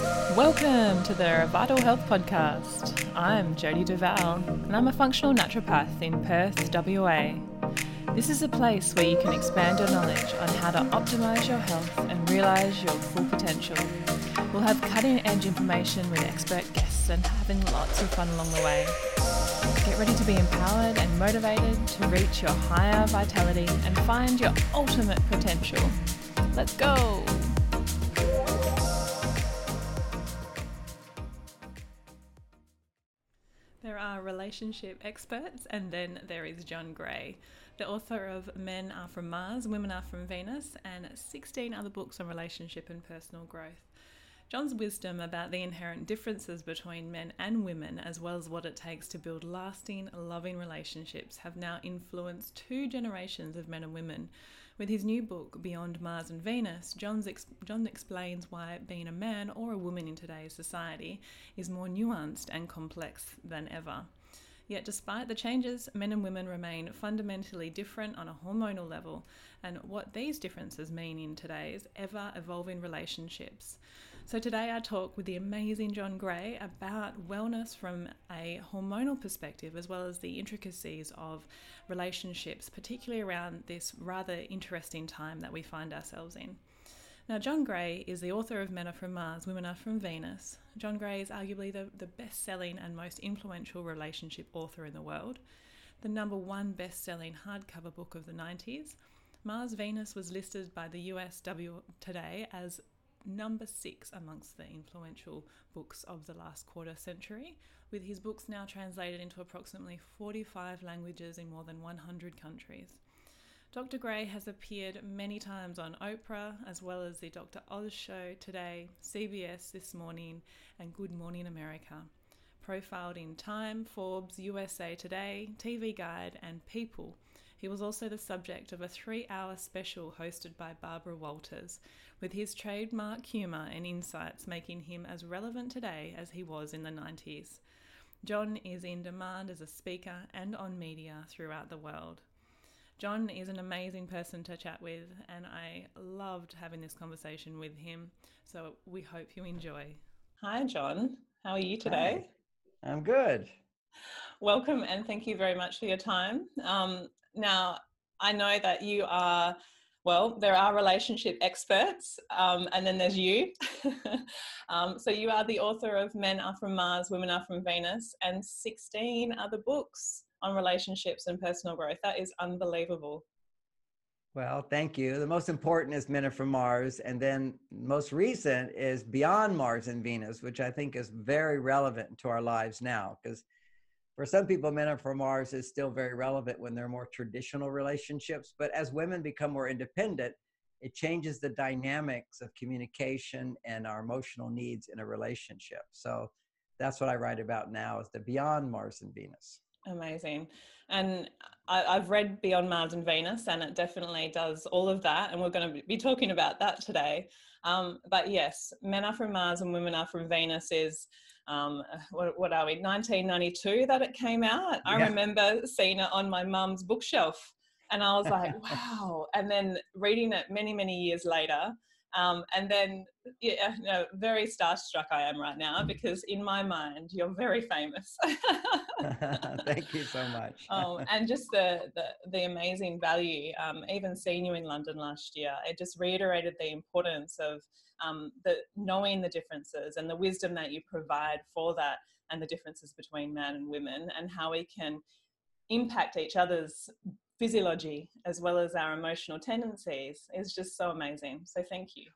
Welcome to the Vital Health Podcast. I'm Jody Duval, and I'm a functional naturopath in Perth, WA. This is a place where you can expand your knowledge on how to optimize your health and realize your full potential. We'll have cutting edge information with expert guests and having lots of fun along the way. Get ready to be empowered and motivated to reach your higher vitality and find your ultimate potential. Let's go! Relationship experts, and then there is John Gray, the author of Men Are From Mars, Women Are From Venus, and 16 other books on relationship and personal growth. John's wisdom about the inherent differences between men and women, as well as what it takes to build lasting, loving relationships, have now influenced two generations of men and women. With his new book, Beyond Mars and Venus, ex- John explains why being a man or a woman in today's society is more nuanced and complex than ever. Yet, despite the changes, men and women remain fundamentally different on a hormonal level, and what these differences mean in today's ever evolving relationships. So, today I talk with the amazing John Gray about wellness from a hormonal perspective, as well as the intricacies of relationships, particularly around this rather interesting time that we find ourselves in. Now, John Gray is the author of Men Are From Mars, Women Are From Venus. John Gray is arguably the, the best selling and most influential relationship author in the world, the number one best selling hardcover book of the 90s. Mars Venus was listed by the USA Today as number six amongst the influential books of the last quarter century, with his books now translated into approximately 45 languages in more than 100 countries. Dr. Gray has appeared many times on Oprah, as well as the Dr. Oz Show today, CBS This Morning, and Good Morning America. Profiled in Time, Forbes, USA Today, TV Guide, and People, he was also the subject of a three hour special hosted by Barbara Walters, with his trademark humour and insights making him as relevant today as he was in the 90s. John is in demand as a speaker and on media throughout the world. John is an amazing person to chat with, and I loved having this conversation with him. So we hope you enjoy. Hi, John. How are you today? Hi. I'm good. Welcome, and thank you very much for your time. Um, now, I know that you are well, there are relationship experts, um, and then there's you. um, so you are the author of Men Are From Mars, Women Are From Venus, and 16 other books on relationships and personal growth. That is unbelievable. Well, thank you. The most important is Men Are From Mars, and then most recent is Beyond Mars and Venus, which I think is very relevant to our lives now because for some people, men are from Mars is still very relevant when they're more traditional relationships. But as women become more independent, it changes the dynamics of communication and our emotional needs in a relationship. So that's what I write about now is the beyond Mars and Venus. Amazing. And I, have read Beyond Mars and Venus, and it definitely does all of that. And we're going to be talking about that today. Um, but yes, Men Are From Mars and Women Are From Venus is um, what, what, are we, 1992 that it came out. I yeah. remember seeing it on my mum's bookshelf and I was like, wow. And then reading it many, many years later. Um, and then, yeah, no, very starstruck I am right now because in my mind, you're very famous. Thank you so much. oh, and just the, the, the amazing value. Um, even seeing you in London last year, it just reiterated the importance of um, the knowing the differences and the wisdom that you provide for that and the differences between men and women and how we can impact each other's physiology as well as our emotional tendencies is just so amazing. So thank you.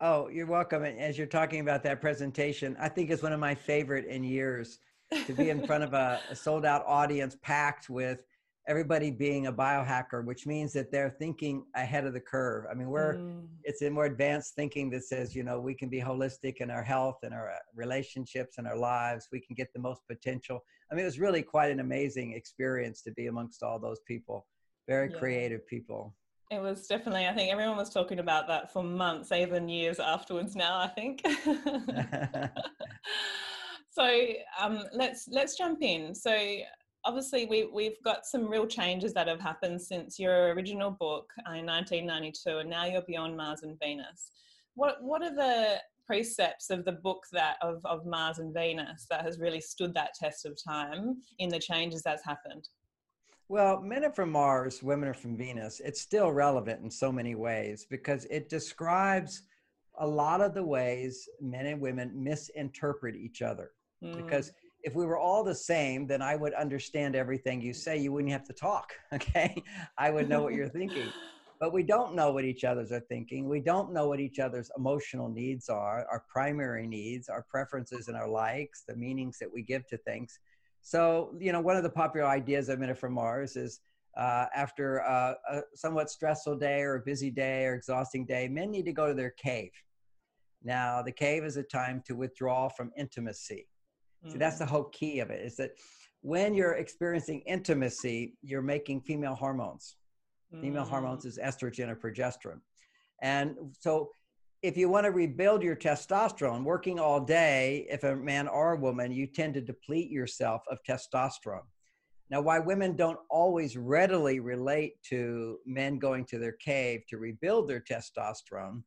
Oh, you're welcome. And as you're talking about that presentation, I think it's one of my favorite in years to be in front of a, a sold out audience packed with everybody being a biohacker, which means that they're thinking ahead of the curve. I mean, we're mm. it's a more advanced thinking that says, you know, we can be holistic in our health and our uh, relationships and our lives. We can get the most potential. I mean, it was really quite an amazing experience to be amongst all those people, very yeah. creative people. It was definitely. I think everyone was talking about that for months, even years afterwards. Now, I think. so um, let's let's jump in. So obviously we, we've got some real changes that have happened since your original book in 1992 and now you're beyond mars and venus what what are the precepts of the book that of, of Mars and Venus that has really stood that test of time in the changes that's happened? Well, men are from Mars, women are from Venus. It's still relevant in so many ways because it describes a lot of the ways men and women misinterpret each other. Mm. Because if we were all the same, then I would understand everything you say. You wouldn't have to talk. Okay. I would know what you're thinking. But we don't know what each other's are thinking. We don't know what each other's emotional needs are, our primary needs, our preferences and our likes, the meanings that we give to things. So, you know, one of the popular ideas of Men Are from Mars is uh, after a, a somewhat stressful day or a busy day or exhausting day, men need to go to their cave. Now, the cave is a time to withdraw from intimacy. Mm. See, that's the mm. whole key of it is that when you're experiencing intimacy, you're making female hormones. Mm. Female hormones is estrogen or progesterone. And so if you want to rebuild your testosterone, working all day, if a man or a woman, you tend to deplete yourself of testosterone. Now, why women don't always readily relate to men going to their cave to rebuild their testosterone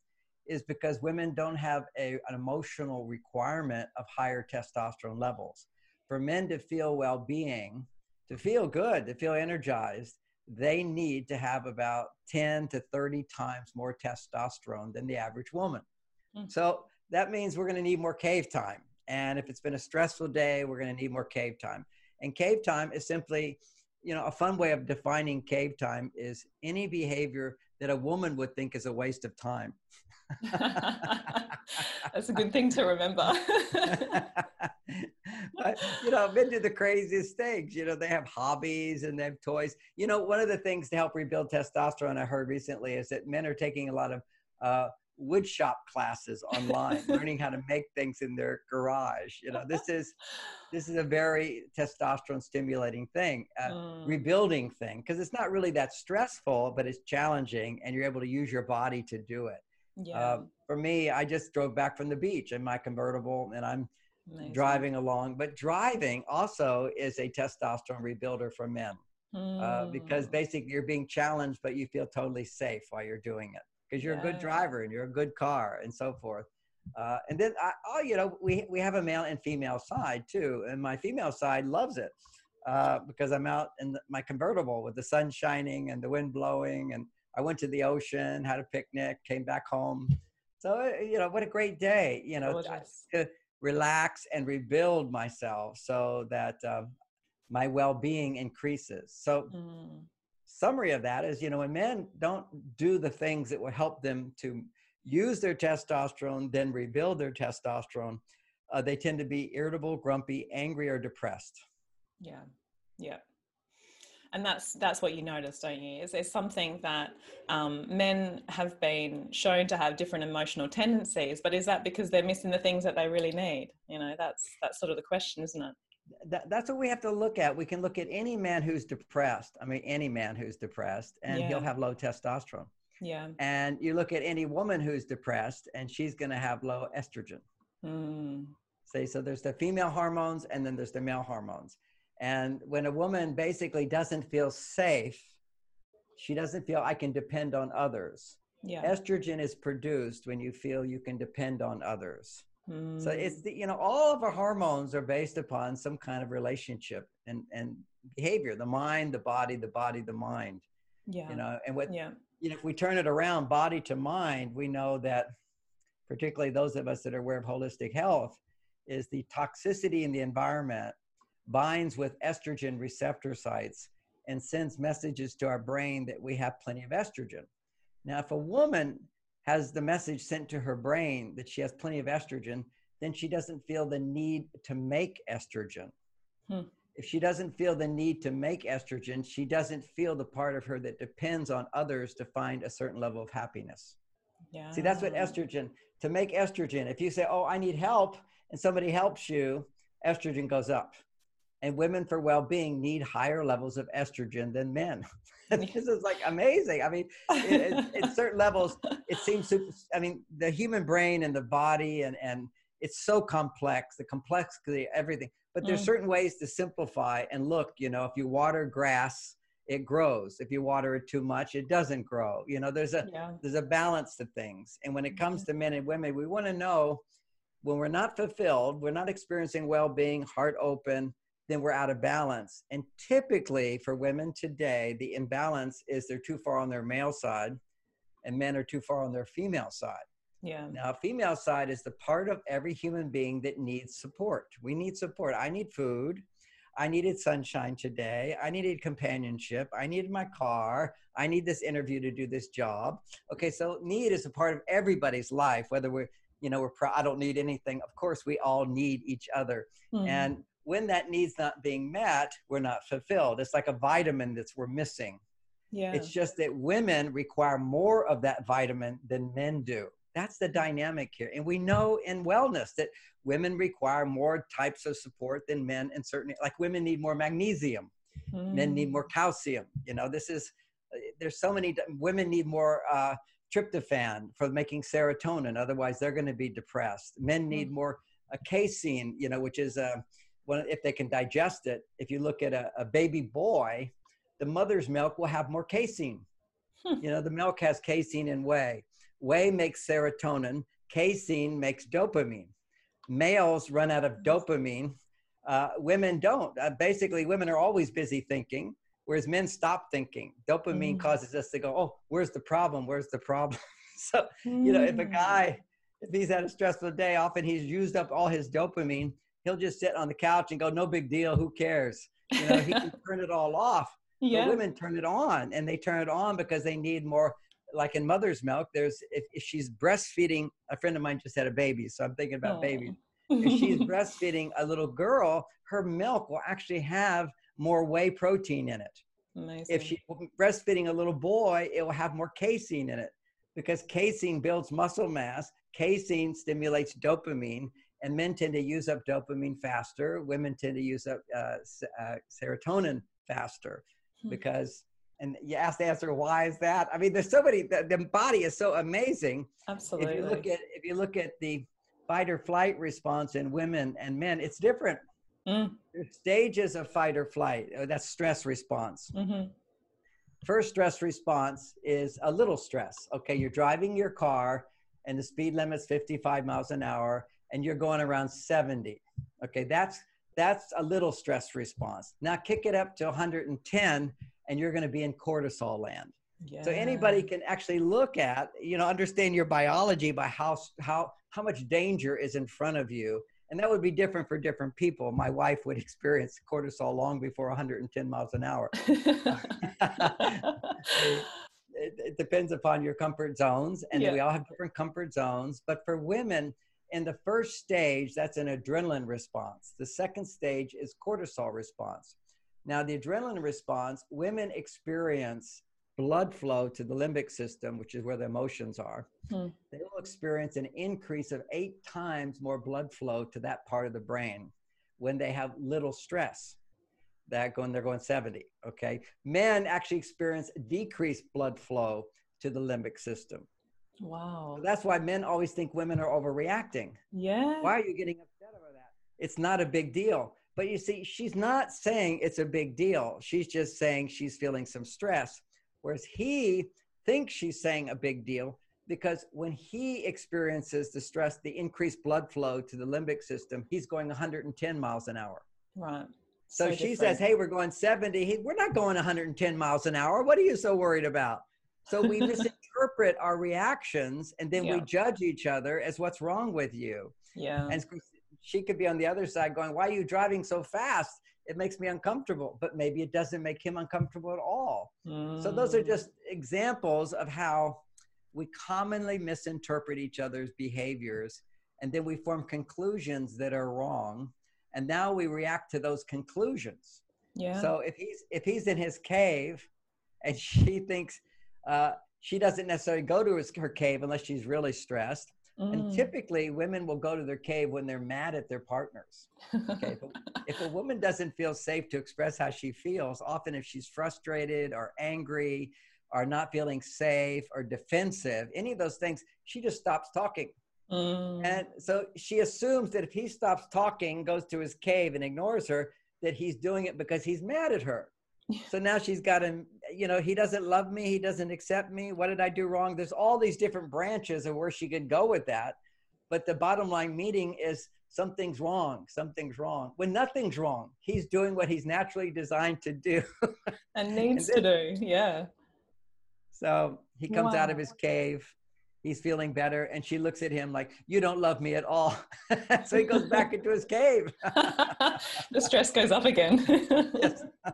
is because women don't have a, an emotional requirement of higher testosterone levels. For men to feel well being, to feel good, to feel energized, they need to have about 10 to 30 times more testosterone than the average woman. Mm. So that means we're going to need more cave time. And if it's been a stressful day, we're going to need more cave time. And cave time is simply, you know, a fun way of defining cave time is any behavior that a woman would think is a waste of time. That's a good thing to remember. but, you know, men do the craziest things. You know, they have hobbies and they have toys. You know, one of the things to help rebuild testosterone I heard recently is that men are taking a lot of uh, wood shop classes online, learning how to make things in their garage. You know, this is this is a very testosterone stimulating thing, uh, mm. rebuilding thing, because it's not really that stressful, but it's challenging, and you're able to use your body to do it. Yeah. Uh, for me, I just drove back from the beach in my convertible, and I'm Amazing. driving along. But driving also is a testosterone rebuilder for men. Mm. Uh, because hmm. basically you're being challenged, but you feel totally safe while you're doing it because you're yeah. a good driver and you're a good car and so forth. Uh, and then I, oh, you know, we we have a male and female side too, and my female side loves it uh, because I'm out in the, my convertible with the sun shining and the wind blowing, and I went to the ocean, had a picnic, came back home. So, uh, you know, what a great day, you know, to relax and rebuild myself so that uh, my well being increases. So, mm. summary of that is, you know, when men don't do the things that will help them to use their testosterone, then rebuild their testosterone, uh, they tend to be irritable, grumpy, angry, or depressed. Yeah. Yeah and that's that's what you notice don't you? Is there something that um, men have been shown to have different emotional tendencies but is that because they're missing the things that they really need? You know that's that's sort of the question isn't it? That, that's what we have to look at. We can look at any man who's depressed i mean any man who's depressed and yeah. he'll have low testosterone. Yeah. And you look at any woman who's depressed and she's going to have low estrogen. Mm. say so there's the female hormones and then there's the male hormones and when a woman basically doesn't feel safe, she doesn't feel I can depend on others. Yeah. Estrogen is produced when you feel you can depend on others. Mm. So it's the, you know all of our hormones are based upon some kind of relationship and and behavior, the mind, the body, the body, the mind. Yeah. You know, and what yeah. you know if we turn it around body to mind, we know that particularly those of us that are aware of holistic health is the toxicity in the environment binds with estrogen receptor sites and sends messages to our brain that we have plenty of estrogen. Now, if a woman has the message sent to her brain that she has plenty of estrogen, then she doesn't feel the need to make estrogen. Hmm. If she doesn't feel the need to make estrogen, she doesn't feel the part of her that depends on others to find a certain level of happiness. Yeah. See, that's what estrogen, to make estrogen, if you say, Oh, I need help, and somebody helps you, estrogen goes up and women for well-being need higher levels of estrogen than men this is like amazing i mean at certain levels it seems super i mean the human brain and the body and and it's so complex the complexity everything but there's mm. certain ways to simplify and look you know if you water grass it grows. If you water it too much, it doesn't grow. You know, there's a yeah. there's a balance to things. And when it comes mm-hmm. to men and women, we want to know when we're not fulfilled, we're not experiencing well-being, heart open, then we're out of balance. And typically for women today, the imbalance is they're too far on their male side and men are too far on their female side. Yeah. Now, female side is the part of every human being that needs support. We need support. I need food. I needed sunshine today. I needed companionship. I needed my car. I need this interview to do this job. Okay, so need is a part of everybody's life, whether we're, you know, we're, pro- I don't need anything. Of course, we all need each other. Mm. And when that need's not being met, we're not fulfilled. It's like a vitamin that's we're missing. Yeah. It's just that women require more of that vitamin than men do. That's the dynamic here. And we know in wellness that women require more types of support than men and certainly like women need more magnesium mm. men need more calcium you know this is there's so many women need more uh, tryptophan for making serotonin otherwise they're going to be depressed men need mm. more uh, casein you know which is uh, when, if they can digest it if you look at a, a baby boy the mother's milk will have more casein hmm. you know the milk has casein and whey whey makes serotonin casein makes dopamine males run out of dopamine. Uh, women don't. Uh, basically, women are always busy thinking, whereas men stop thinking. Dopamine mm. causes us to go, oh, where's the problem? Where's the problem? so, mm. you know, if a mm. guy, if he's had a stressful day, often he's used up all his dopamine, he'll just sit on the couch and go, no big deal, who cares? You know, he can turn it all off. Yeah. But women turn it on, and they turn it on because they need more like in mother's milk, there's if, if, she's breastfeeding, a friend of mine just had a baby, so I'm thinking about babies. If she's breastfeeding a little girl, her milk will actually have more whey protein in it. Amazing. If she's breastfeeding a little boy, it will have more casein in it because casein builds muscle mass. Casein stimulates dopamine, and men tend to use up dopamine faster. Women tend to use up uh, uh, serotonin faster hmm. because and you ask the answer why is that i mean there's so many the, the body is so amazing absolutely if you look at if you look at the fight or flight response in women and men it's different mm. there's stages of fight or flight that's stress response mm-hmm. first stress response is a little stress okay you're driving your car and the speed limit's 55 miles an hour and you're going around 70 okay that's that's a little stress response now kick it up to 110 and you're going to be in cortisol land. Yeah. So anybody can actually look at, you know, understand your biology by how how how much danger is in front of you, and that would be different for different people. My wife would experience cortisol long before 110 miles an hour. it, it, depends upon your comfort zones, and yeah. we all have different comfort zones. But for women, in the first stage, that's an adrenaline response. The second stage is cortisol response. Now, the adrenaline response, women experience blood flow to the limbic system, which is where the emotions are. Hmm. They will experience an increase of eight times more blood flow to that part of the brain when they have little stress. That going, they're going 70. Okay. Men actually experience decreased blood flow to the limbic system. Wow. So that's why men always think women are overreacting. Yeah. Why are you getting upset over that? It's not a big deal. But you see, she's not saying it's a big deal. She's just saying she's feeling some stress. Whereas he thinks she's saying a big deal because when he experiences the stress, the increased blood flow to the limbic system, he's going 110 miles an hour. Right. So, so she different. says, Hey, we're going 70. He, we're not going 110 miles an hour. What are you so worried about? So we misinterpret our reactions and then yeah. we judge each other as what's wrong with you. Yeah. And she could be on the other side going, Why are you driving so fast? It makes me uncomfortable. But maybe it doesn't make him uncomfortable at all. Mm. So those are mm. just examples of how we commonly misinterpret each other's behaviors and then we form conclusions that are wrong and now we react to those conclusions yeah so if he's if he's in his cave and she thinks uh, she doesn't necessarily go to his, her cave unless she's really stressed Mm. And typically, women will go to their cave when they're mad at their partners. Okay, if, a, if a woman doesn't feel safe to express how she feels, often if she's frustrated or angry or not feeling safe or defensive, any of those things, she just stops talking. Mm. And so she assumes that if he stops talking, goes to his cave and ignores her, that he's doing it because he's mad at her. So now she's got him, you know, he doesn't love me. He doesn't accept me. What did I do wrong? There's all these different branches of where she could go with that. But the bottom line meeting is something's wrong. Something's wrong. When nothing's wrong, he's doing what he's naturally designed to do. and needs and then, to do. Yeah. So he comes wow. out of his cave. He's feeling better. And she looks at him like, You don't love me at all. so he goes back into his cave. the stress goes up again. yes.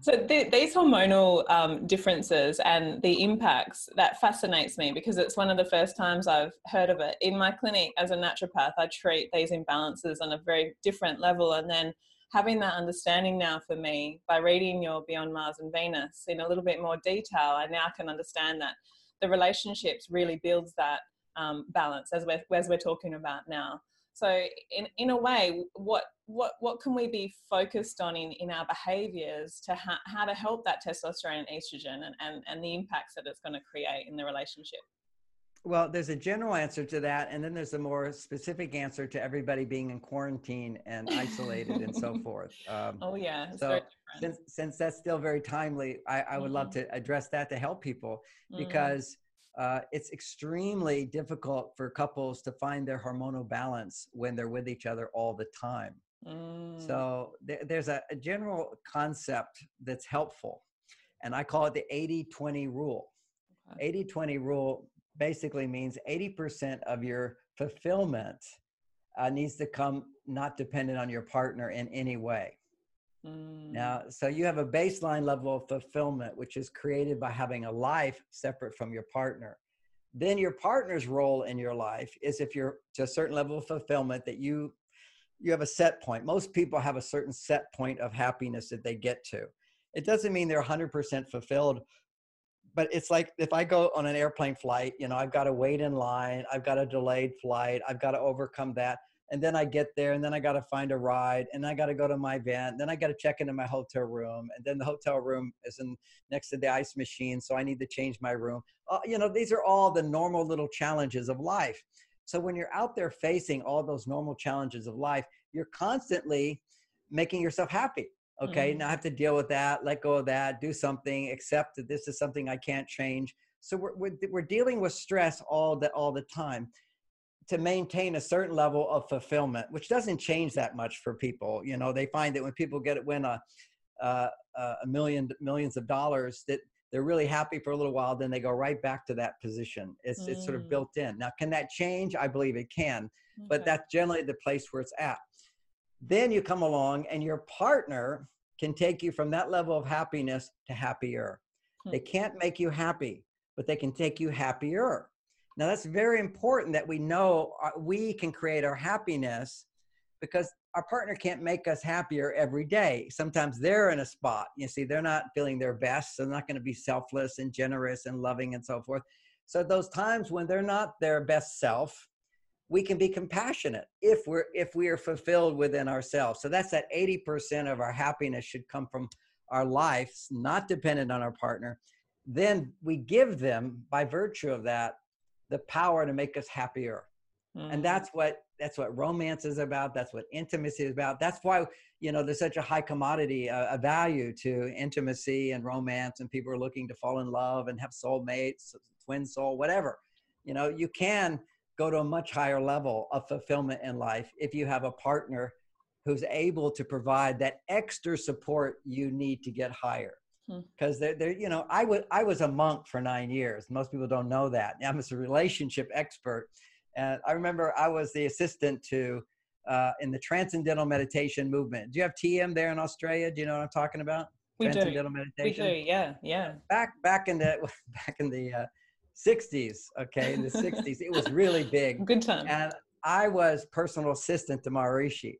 So the, these hormonal um, differences and the impacts that fascinates me because it's one of the first times I've heard of it. In my clinic as a naturopath, I treat these imbalances on a very different level, and then having that understanding now for me by reading your Beyond Mars and Venus in a little bit more detail, I now can understand that the relationships really builds that um, balance as we're, as we're talking about now. So in, in a way, what, what, what can we be focused on in, in our behaviors to ha- how to help that testosterone and estrogen and, and, and the impacts that it's going to create in the relationship? Well, there's a general answer to that, and then there's a more specific answer to everybody being in quarantine and isolated and so forth. Um, oh yeah. so since since that's still very timely, I, I would mm-hmm. love to address that to help people mm-hmm. because uh, it's extremely difficult for couples to find their hormonal balance when they're with each other all the time. Mm. So th- there's a, a general concept that's helpful, and I call it the 80 20 rule. 80 20 rule basically means 80% of your fulfillment uh, needs to come not dependent on your partner in any way. Mm. Now, so you have a baseline level of fulfillment, which is created by having a life separate from your partner. Then your partner's role in your life is if you're to a certain level of fulfillment that you you have a set point. Most people have a certain set point of happiness that they get to. It doesn't mean they're 100% fulfilled but it's like if I go on an airplane flight, you know, I've got to wait in line, I've got a delayed flight, I've got to overcome that. And then I get there and then I got to find a ride and I got to go to my van. Then I got to check into my hotel room. And then the hotel room is in next to the ice machine. So I need to change my room. Uh, you know, these are all the normal little challenges of life. So when you're out there facing all those normal challenges of life, you're constantly making yourself happy okay mm-hmm. now i have to deal with that let go of that do something accept that this is something i can't change so we're, we're, we're dealing with stress all the all the time to maintain a certain level of fulfillment which doesn't change that much for people you know they find that when people get win a uh, a million millions of dollars that they're really happy for a little while then they go right back to that position it's mm. it's sort of mm. built in now can that change i believe it can okay. but that's generally the place where it's at then you come along and your partner can take you from that level of happiness to happier. Hmm. They can't make you happy, but they can take you happier. Now, that's very important that we know uh, we can create our happiness because our partner can't make us happier every day. Sometimes they're in a spot, you see, they're not feeling their best, so they're not going to be selfless and generous and loving and so forth. So, those times when they're not their best self, we can be compassionate if we're if we are fulfilled within ourselves so that's that 80% of our happiness should come from our lives not dependent on our partner then we give them by virtue of that the power to make us happier. Mm. and that's what that's what romance is about. That's what intimacy is about. That's why you know there's such a high commodity uh, a value to intimacy and romance and people are looking to fall in love and have soulmates twin soul whatever. You know you can go to a much higher level of fulfillment in life if you have a partner who's able to provide that extra support you need to get higher because hmm. they're, they're you know I was I was a monk for nine years most people don't know that i'm a relationship expert and i remember i was the assistant to uh, in the transcendental meditation movement do you have tm there in australia do you know what i'm talking about we transcendental do. meditation we do yeah yeah back back in the back in the uh, 60s, okay, in the 60s. It was really big. Good time. And I was personal assistant to Maharishi.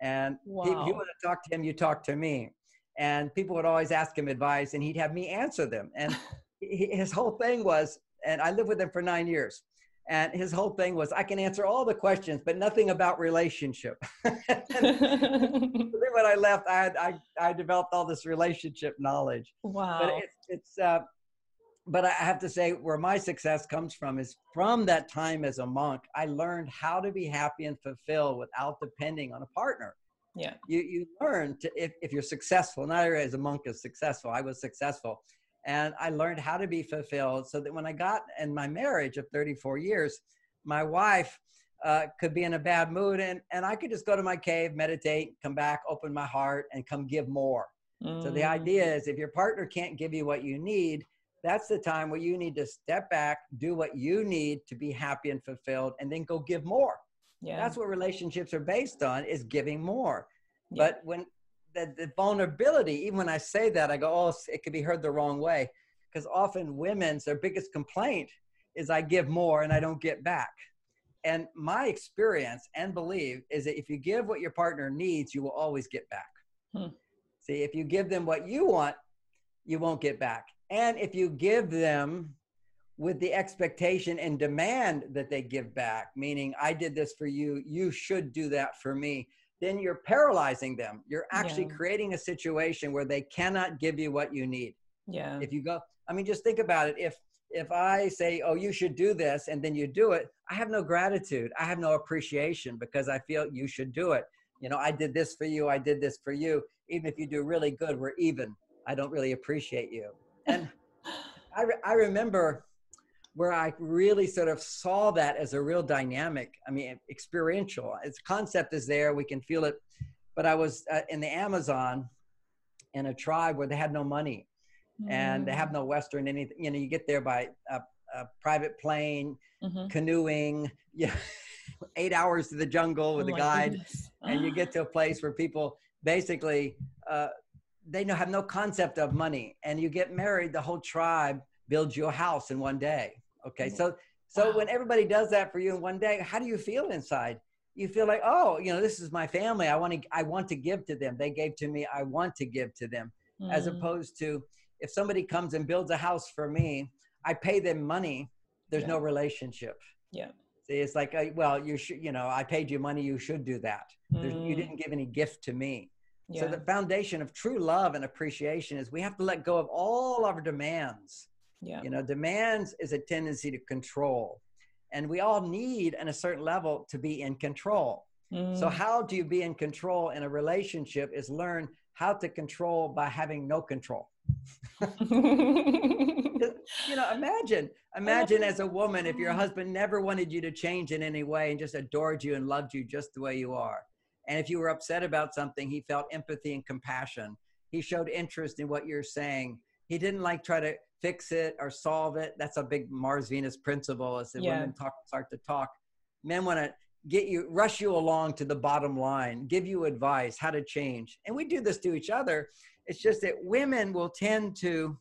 And wow. if you want to talk to him, you talk to me. And people would always ask him advice, and he'd have me answer them. And his whole thing was, and I lived with him for nine years. And his whole thing was, I can answer all the questions, but nothing about relationship. then when I left, I, had, I, I developed all this relationship knowledge. Wow. But it's, it's uh, but I have to say, where my success comes from is from that time as a monk, I learned how to be happy and fulfilled without depending on a partner. Yeah. You you learn to if, if you're successful, not everybody as a monk is successful. I was successful. And I learned how to be fulfilled so that when I got in my marriage of 34 years, my wife uh, could be in a bad mood and, and I could just go to my cave, meditate, come back, open my heart, and come give more. Mm. So the idea mm. is if your partner can't give you what you need, that's the time where you need to step back, do what you need to be happy and fulfilled, and then go give more. Yeah. That's what relationships are based on is giving more. Yeah. But when the, the vulnerability, even when I say that, I go, oh, it could be heard the wrong way. Because often women's, their biggest complaint is I give more and I don't get back. And my experience and belief is that if you give what your partner needs, you will always get back. Hmm. See, if you give them what you want, you won't get back. And if you give them with the expectation and demand that they give back, meaning I did this for you, you should do that for me, then you're paralyzing them. You're actually yeah. creating a situation where they cannot give you what you need. Yeah. If you go, I mean, just think about it. If if I say, "Oh, you should do this," and then you do it, I have no gratitude. I have no appreciation because I feel you should do it. You know, I did this for you. I did this for you. Even if you do really good, we're even. I don't really appreciate you. And I, re- I remember where I really sort of saw that as a real dynamic. I mean, experiential. Its concept is there. We can feel it. But I was uh, in the Amazon in a tribe where they had no money mm. and they have mm. no Western anything. You know, you get there by a, a private plane, mm-hmm. canoeing, yeah, eight hours to the jungle with oh a guide. and you get to a place where people basically, uh, they know, have no concept of money. And you get married, the whole tribe builds you a house in one day. Okay. So, so wow. when everybody does that for you in one day, how do you feel inside? You feel like, oh, you know, this is my family. I want to, I want to give to them. They gave to me. I want to give to them. Mm. As opposed to if somebody comes and builds a house for me, I pay them money. There's yeah. no relationship. Yeah. See, it's like, uh, well, you should, you know, I paid you money. You should do that. Mm. You didn't give any gift to me. Yeah. So the foundation of true love and appreciation is we have to let go of all our demands yeah. You know, demands is a tendency to control. And we all need, at a certain level, to be in control. Mm. So, how do you be in control in a relationship is learn how to control by having no control. you know, imagine, imagine as a woman if your husband never wanted you to change in any way and just adored you and loved you just the way you are. And if you were upset about something, he felt empathy and compassion. He showed interest in what you're saying. He didn't like try to fix it or solve it. That's a big Mars Venus principle. Is that yeah. women talk, start to talk, men want to get you, rush you along to the bottom line, give you advice how to change. And we do this to each other. It's just that women will tend to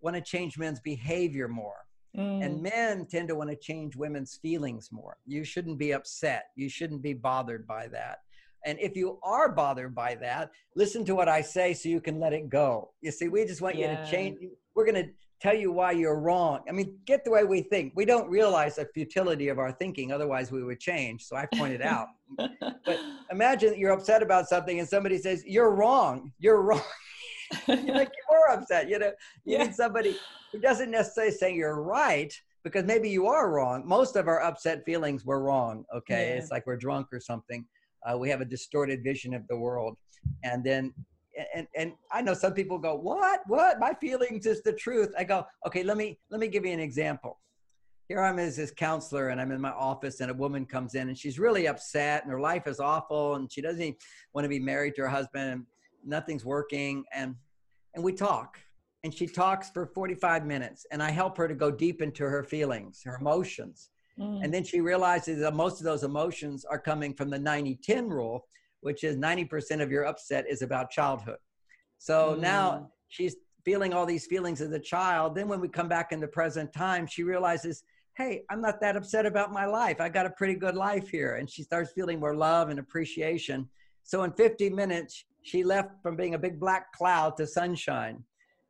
want to change men's behavior more. Mm. And men tend to want to change women's feelings more. You shouldn't be upset. You shouldn't be bothered by that. And if you are bothered by that, listen to what I say so you can let it go. You see, we just want yeah. you to change. We're going to tell you why you're wrong. I mean, get the way we think. We don't realize the futility of our thinking, otherwise, we would change. So I pointed out. but imagine that you're upset about something and somebody says, You're wrong. You're wrong. you're like, You're upset. You know, you yeah. need somebody who doesn't necessarily say you're right because maybe you are wrong. Most of our upset feelings were wrong. Okay. Yeah. It's like we're drunk or something. Uh, we have a distorted vision of the world. And then and and I know some people go, "What? What? My feelings is the truth." I go, "Okay, let me let me give you an example. Here I'm as this counselor, and I'm in my office, and a woman comes in, and she's really upset, and her life is awful, and she doesn't want to be married to her husband, and nothing's working, and and we talk, and she talks for 45 minutes, and I help her to go deep into her feelings, her emotions, mm. and then she realizes that most of those emotions are coming from the 90-10 rule which is 90% of your upset is about childhood. So mm. now she's feeling all these feelings as a child. Then when we come back in the present time, she realizes, hey, I'm not that upset about my life. I got a pretty good life here. And she starts feeling more love and appreciation. So in 50 minutes, she left from being a big black cloud to sunshine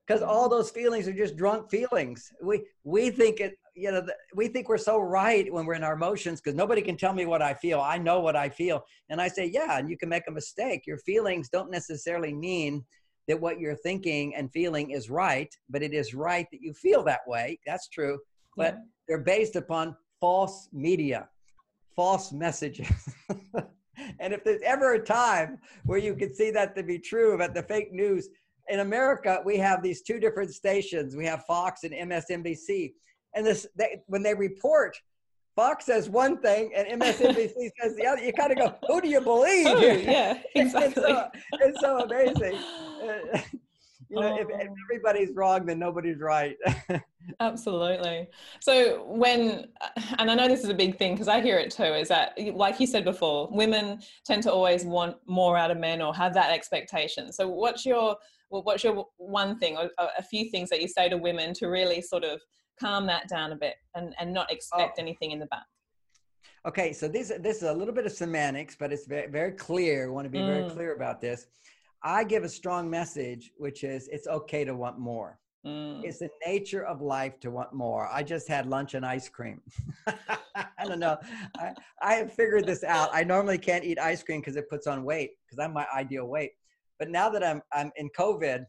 because all those feelings are just drunk feelings. We we think it, you know, we think we're so right when we're in our emotions because nobody can tell me what I feel. I know what I feel, and I say, yeah, and you can make a mistake. Your feelings don't necessarily mean that what you're thinking and feeling is right, but it is right that you feel that way. That's true, but yeah. they're based upon false media, false messages. and And if there's ever a time where you could see that to be true about the fake news, in America, we have these two different stations. We have Fox and MSNBC. And this, they, when they report, Fox says one thing and MSNBC says the other. You kind of go, who do you believe? Oh, yeah, exactly. it's, so, it's so amazing. Uh, you know, if, if, oh. everybody's wrong, then nobody's right. Absolutely. So when, and I know this is a big thing because I hear it too, is that like you said before, women tend to always want more out of men or have that expectation. So what's your, well, what's your one thing or a few things that you say to women to really sort of calm that down a bit and, and not expect oh. anything in the back? Okay, so this this is a little bit of semantics, but it's very, very clear. I want to be mm. very clear about this. I give a strong message, which is it's okay to want more. Mm. It's the nature of life to want more. I just had lunch and ice cream. I don't know. I, I have figured this out. I normally can't eat ice cream because it puts on weight because I'm my ideal weight. But now that I'm I'm in COVID,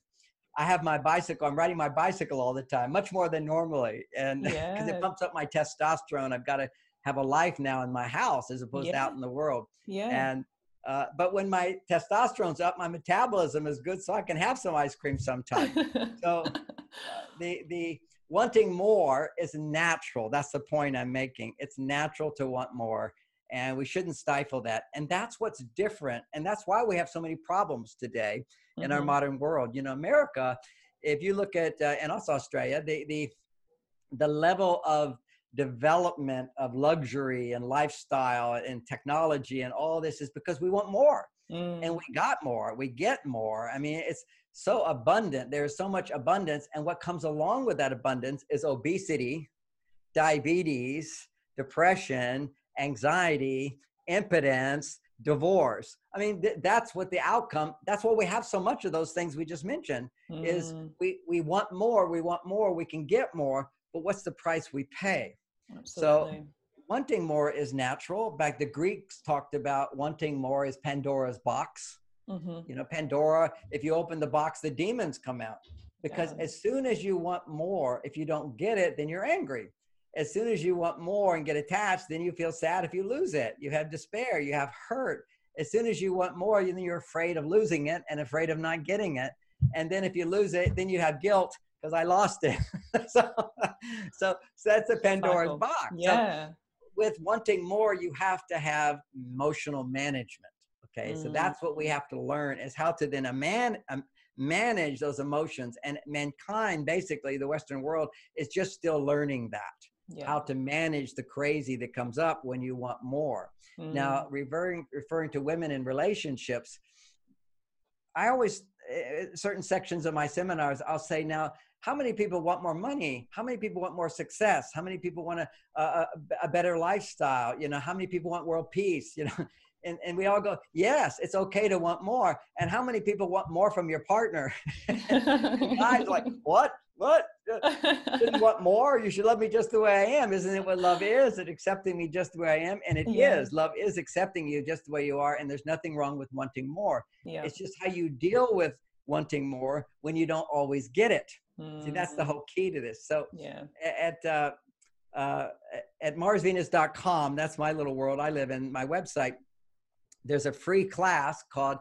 I have my bicycle. I'm riding my bicycle all the time, much more than normally, and because yes. it pumps up my testosterone. I've got to have a life now in my house as opposed yeah. to out in the world. Yeah. And uh, but when my testosterone's up, my metabolism is good, so I can have some ice cream sometime. so uh, the the wanting more is natural. That's the point I'm making. It's natural to want more, and we shouldn't stifle that. And that's what's different, and that's why we have so many problems today in mm-hmm. our modern world. You know, America. If you look at uh, and also Australia, the the the level of development of luxury and lifestyle and technology and all this is because we want more mm. and we got more we get more i mean it's so abundant there's so much abundance and what comes along with that abundance is obesity diabetes depression anxiety impotence divorce i mean th- that's what the outcome that's why we have so much of those things we just mentioned mm. is we we want more we want more we can get more but what's the price we pay? Absolutely. So wanting more is natural. Back the Greeks talked about wanting more is Pandora's box. Mm-hmm. You know, Pandora, if you open the box, the demons come out. Because yeah. as soon as you want more, if you don't get it, then you're angry. As soon as you want more and get attached, then you feel sad if you lose it. You have despair, you have hurt. As soon as you want more, then you're afraid of losing it and afraid of not getting it. And then if you lose it, then you have guilt because I lost it. so, so, so that's a Pandora's box. Yeah. So with wanting more, you have to have emotional management. Okay, mm. so that's what we have to learn is how to then a man um, manage those emotions. And mankind, basically, the Western world, is just still learning that. Yeah. How to manage the crazy that comes up when you want more. Mm. Now, referring referring to women in relationships, I always eh, eh, certain sections of my seminars, I'll say now how many people want more money how many people want more success how many people want a, a, a better lifestyle you know how many people want world peace you know and, and we all go yes it's okay to want more and how many people want more from your partner guys like what what didn't want more you should love me just the way i am isn't it what love is it accepting me just the way i am and it yeah. is. love is accepting you just the way you are and there's nothing wrong with wanting more yeah. it's just how you deal with wanting more when you don't always get it Mm. See, that's the mm. whole key to this. So yeah. at uh, uh, at marsvenus.com, that's my little world I live in, my website, there's a free class called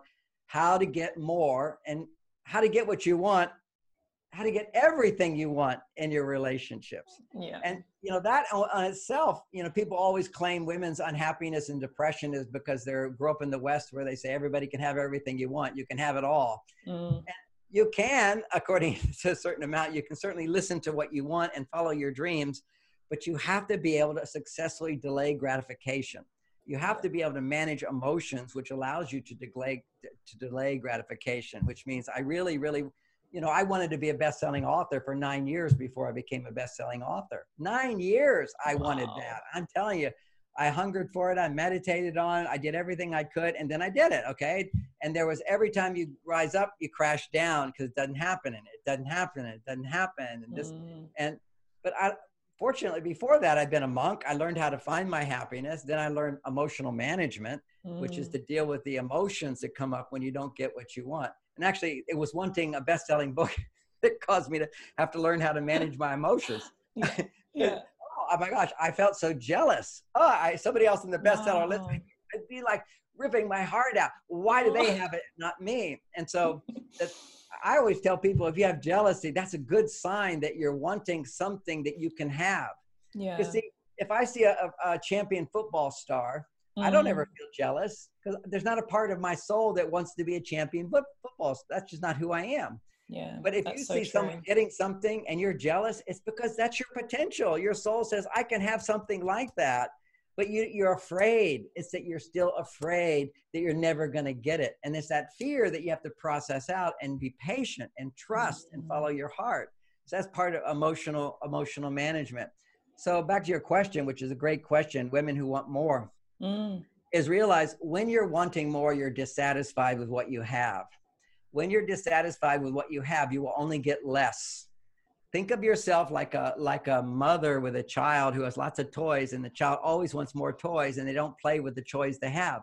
How to Get More and How to Get What You Want, How to Get Everything You Want in Your Relationships. Yeah. And, you know, that on itself, you know, people always claim women's unhappiness and depression is because they're grew up in the West where they say everybody can have everything you want, you can have it all. Mm. And, you can, according to a certain amount, you can certainly listen to what you want and follow your dreams, but you have to be able to successfully delay gratification. You have to be able to manage emotions, which allows you to delay to delay gratification. Which means I really, really, you know, I wanted to be a best-selling author for nine years before I became a best-selling author. Nine years I wow. wanted that. I'm telling you, I hungered for it. I meditated on it. I did everything I could, and then I did it. Okay. And there was every time you rise up, you crash down because it doesn't happen, and it doesn't happen, and it doesn't happen, and this, mm. and but I fortunately before that I'd been a monk. I learned how to find my happiness. Then I learned emotional management, mm. which is mm. to deal with the emotions that come up when you don't get what you want. And actually, it was wanting a best-selling book that caused me to have to learn how to manage my emotions. yeah. yeah oh my gosh, I felt so jealous. Oh, I, somebody else in the bestseller wow. list, I'd be like ripping my heart out. Why do they have it, not me? And so that, I always tell people if you have jealousy, that's a good sign that you're wanting something that you can have. Yeah. Because see, if I see a, a, champion football star, mm. I don't ever mm. feel jealous because there's not a part of my soul that wants to be a champion football. That's just not who I am. Yeah. But if you see true. someone getting something and you're jealous, it's because that's your potential. Your soul says, I can have something like that. But you, you're afraid. It's that you're still afraid that you're never going to get it. And it's that fear that you have to process out and be patient and trust mm-hmm. and follow your heart. So that's part of emotional emotional management. So back to your question, which is a great question, women who want more, mm. is realize when you're wanting more, you're dissatisfied with what you have when you're dissatisfied with what you have, you will only get less. Think of yourself like a like a mother with a child who has lots of toys, and the child always wants more toys, and they don't play with the toys they have.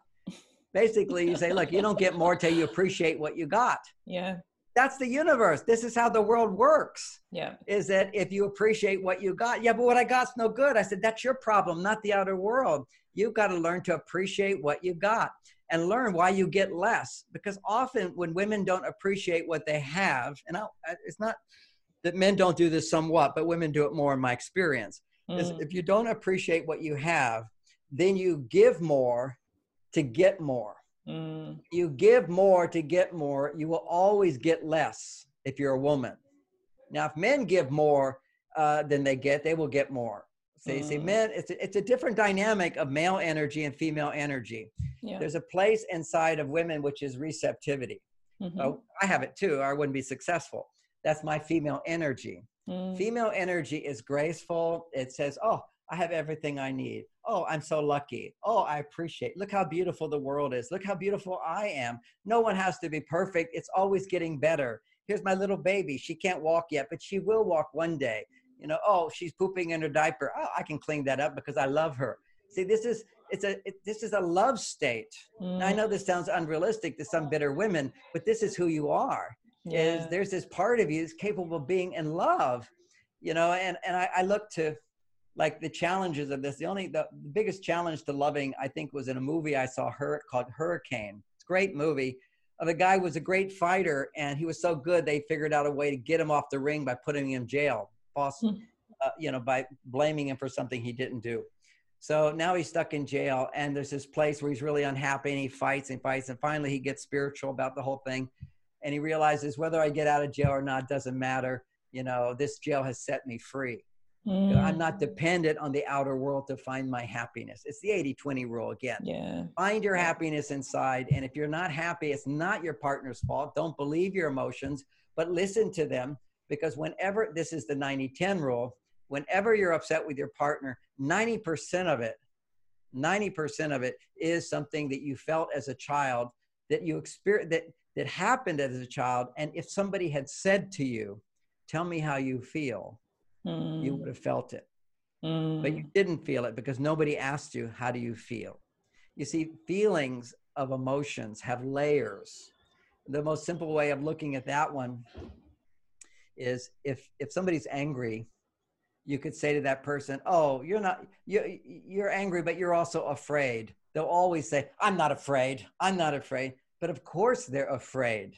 Basically, you say, "Look, you don't get more till you appreciate what you got." Yeah, that's the universe. This is how the world works. Yeah, is that if you appreciate what you got, yeah, but what I got's no good. I said that's your problem, not the outer world. You've got to learn to appreciate what you got and learn why you get less. Because often when women don't appreciate what they have, and I, it's not that men don't do this somewhat, but women do it more in my experience. Mm. Is if you don't appreciate what you have, then you give more to get more. Mm. You give more to get more, you will always get less if you're a woman. Now, if men give more uh, than they get, they will get more. See, mm. see, men, it's a, it's a different dynamic of male energy and female energy. Yeah. There's a place inside of women which is receptivity. Mm-hmm. Oh, I have it too, or I wouldn't be successful. That's my female energy. Mm. Female energy is graceful. It says, Oh, I have everything I need. Oh, I'm so lucky. Oh, I appreciate. Look how beautiful the world is. Look how beautiful I am. No one has to be perfect. It's always getting better. Here's my little baby. She can't walk yet, but she will walk one day you know oh she's pooping in her diaper oh i can clean that up because i love her see this is it's a it, this is a love state mm. now, i mm. know this sounds unrealistic to some bitter women but this is who you are yeah. is there's this part of you that's capable of being in love you know and and I, I look to like the challenges of this the only the, the biggest challenge to loving i think was in a movie i saw her called hurricane it's a great movie of a guy was a great fighter and he was so good they figured out a way to get him off the ring by putting him in jail boss, hmm. uh, you know, by blaming him for something he didn't do. So now he's stuck in jail, and there's this place where he's really unhappy, and he fights and fights, and finally he gets spiritual about the whole thing, and he realizes whether I get out of jail or not doesn't matter. You know, this jail has set me free. Mm. I'm not dependent on the outer world to find my happiness. It's the 80 20 rule again. Yeah. Find your happiness inside. And if you're not happy, it's not your partner's fault. Don't believe your emotions, but listen to them because whenever this is the 90 10 rule, whenever you're upset with your partner, 90% of it, 90% of it is something that you felt as a child that you experienced that that happened as a child and if somebody had said to you tell me how you feel mm. you would have felt it. Mm. but you didn't feel it because nobody asked you how do you feel? You see feelings of emotions have layers. The most simple way of looking at that one is if if somebody's angry you could say to that person oh you're not you you're angry but you're also afraid. They'll always say i'm not afraid. I'm not afraid but of course they're afraid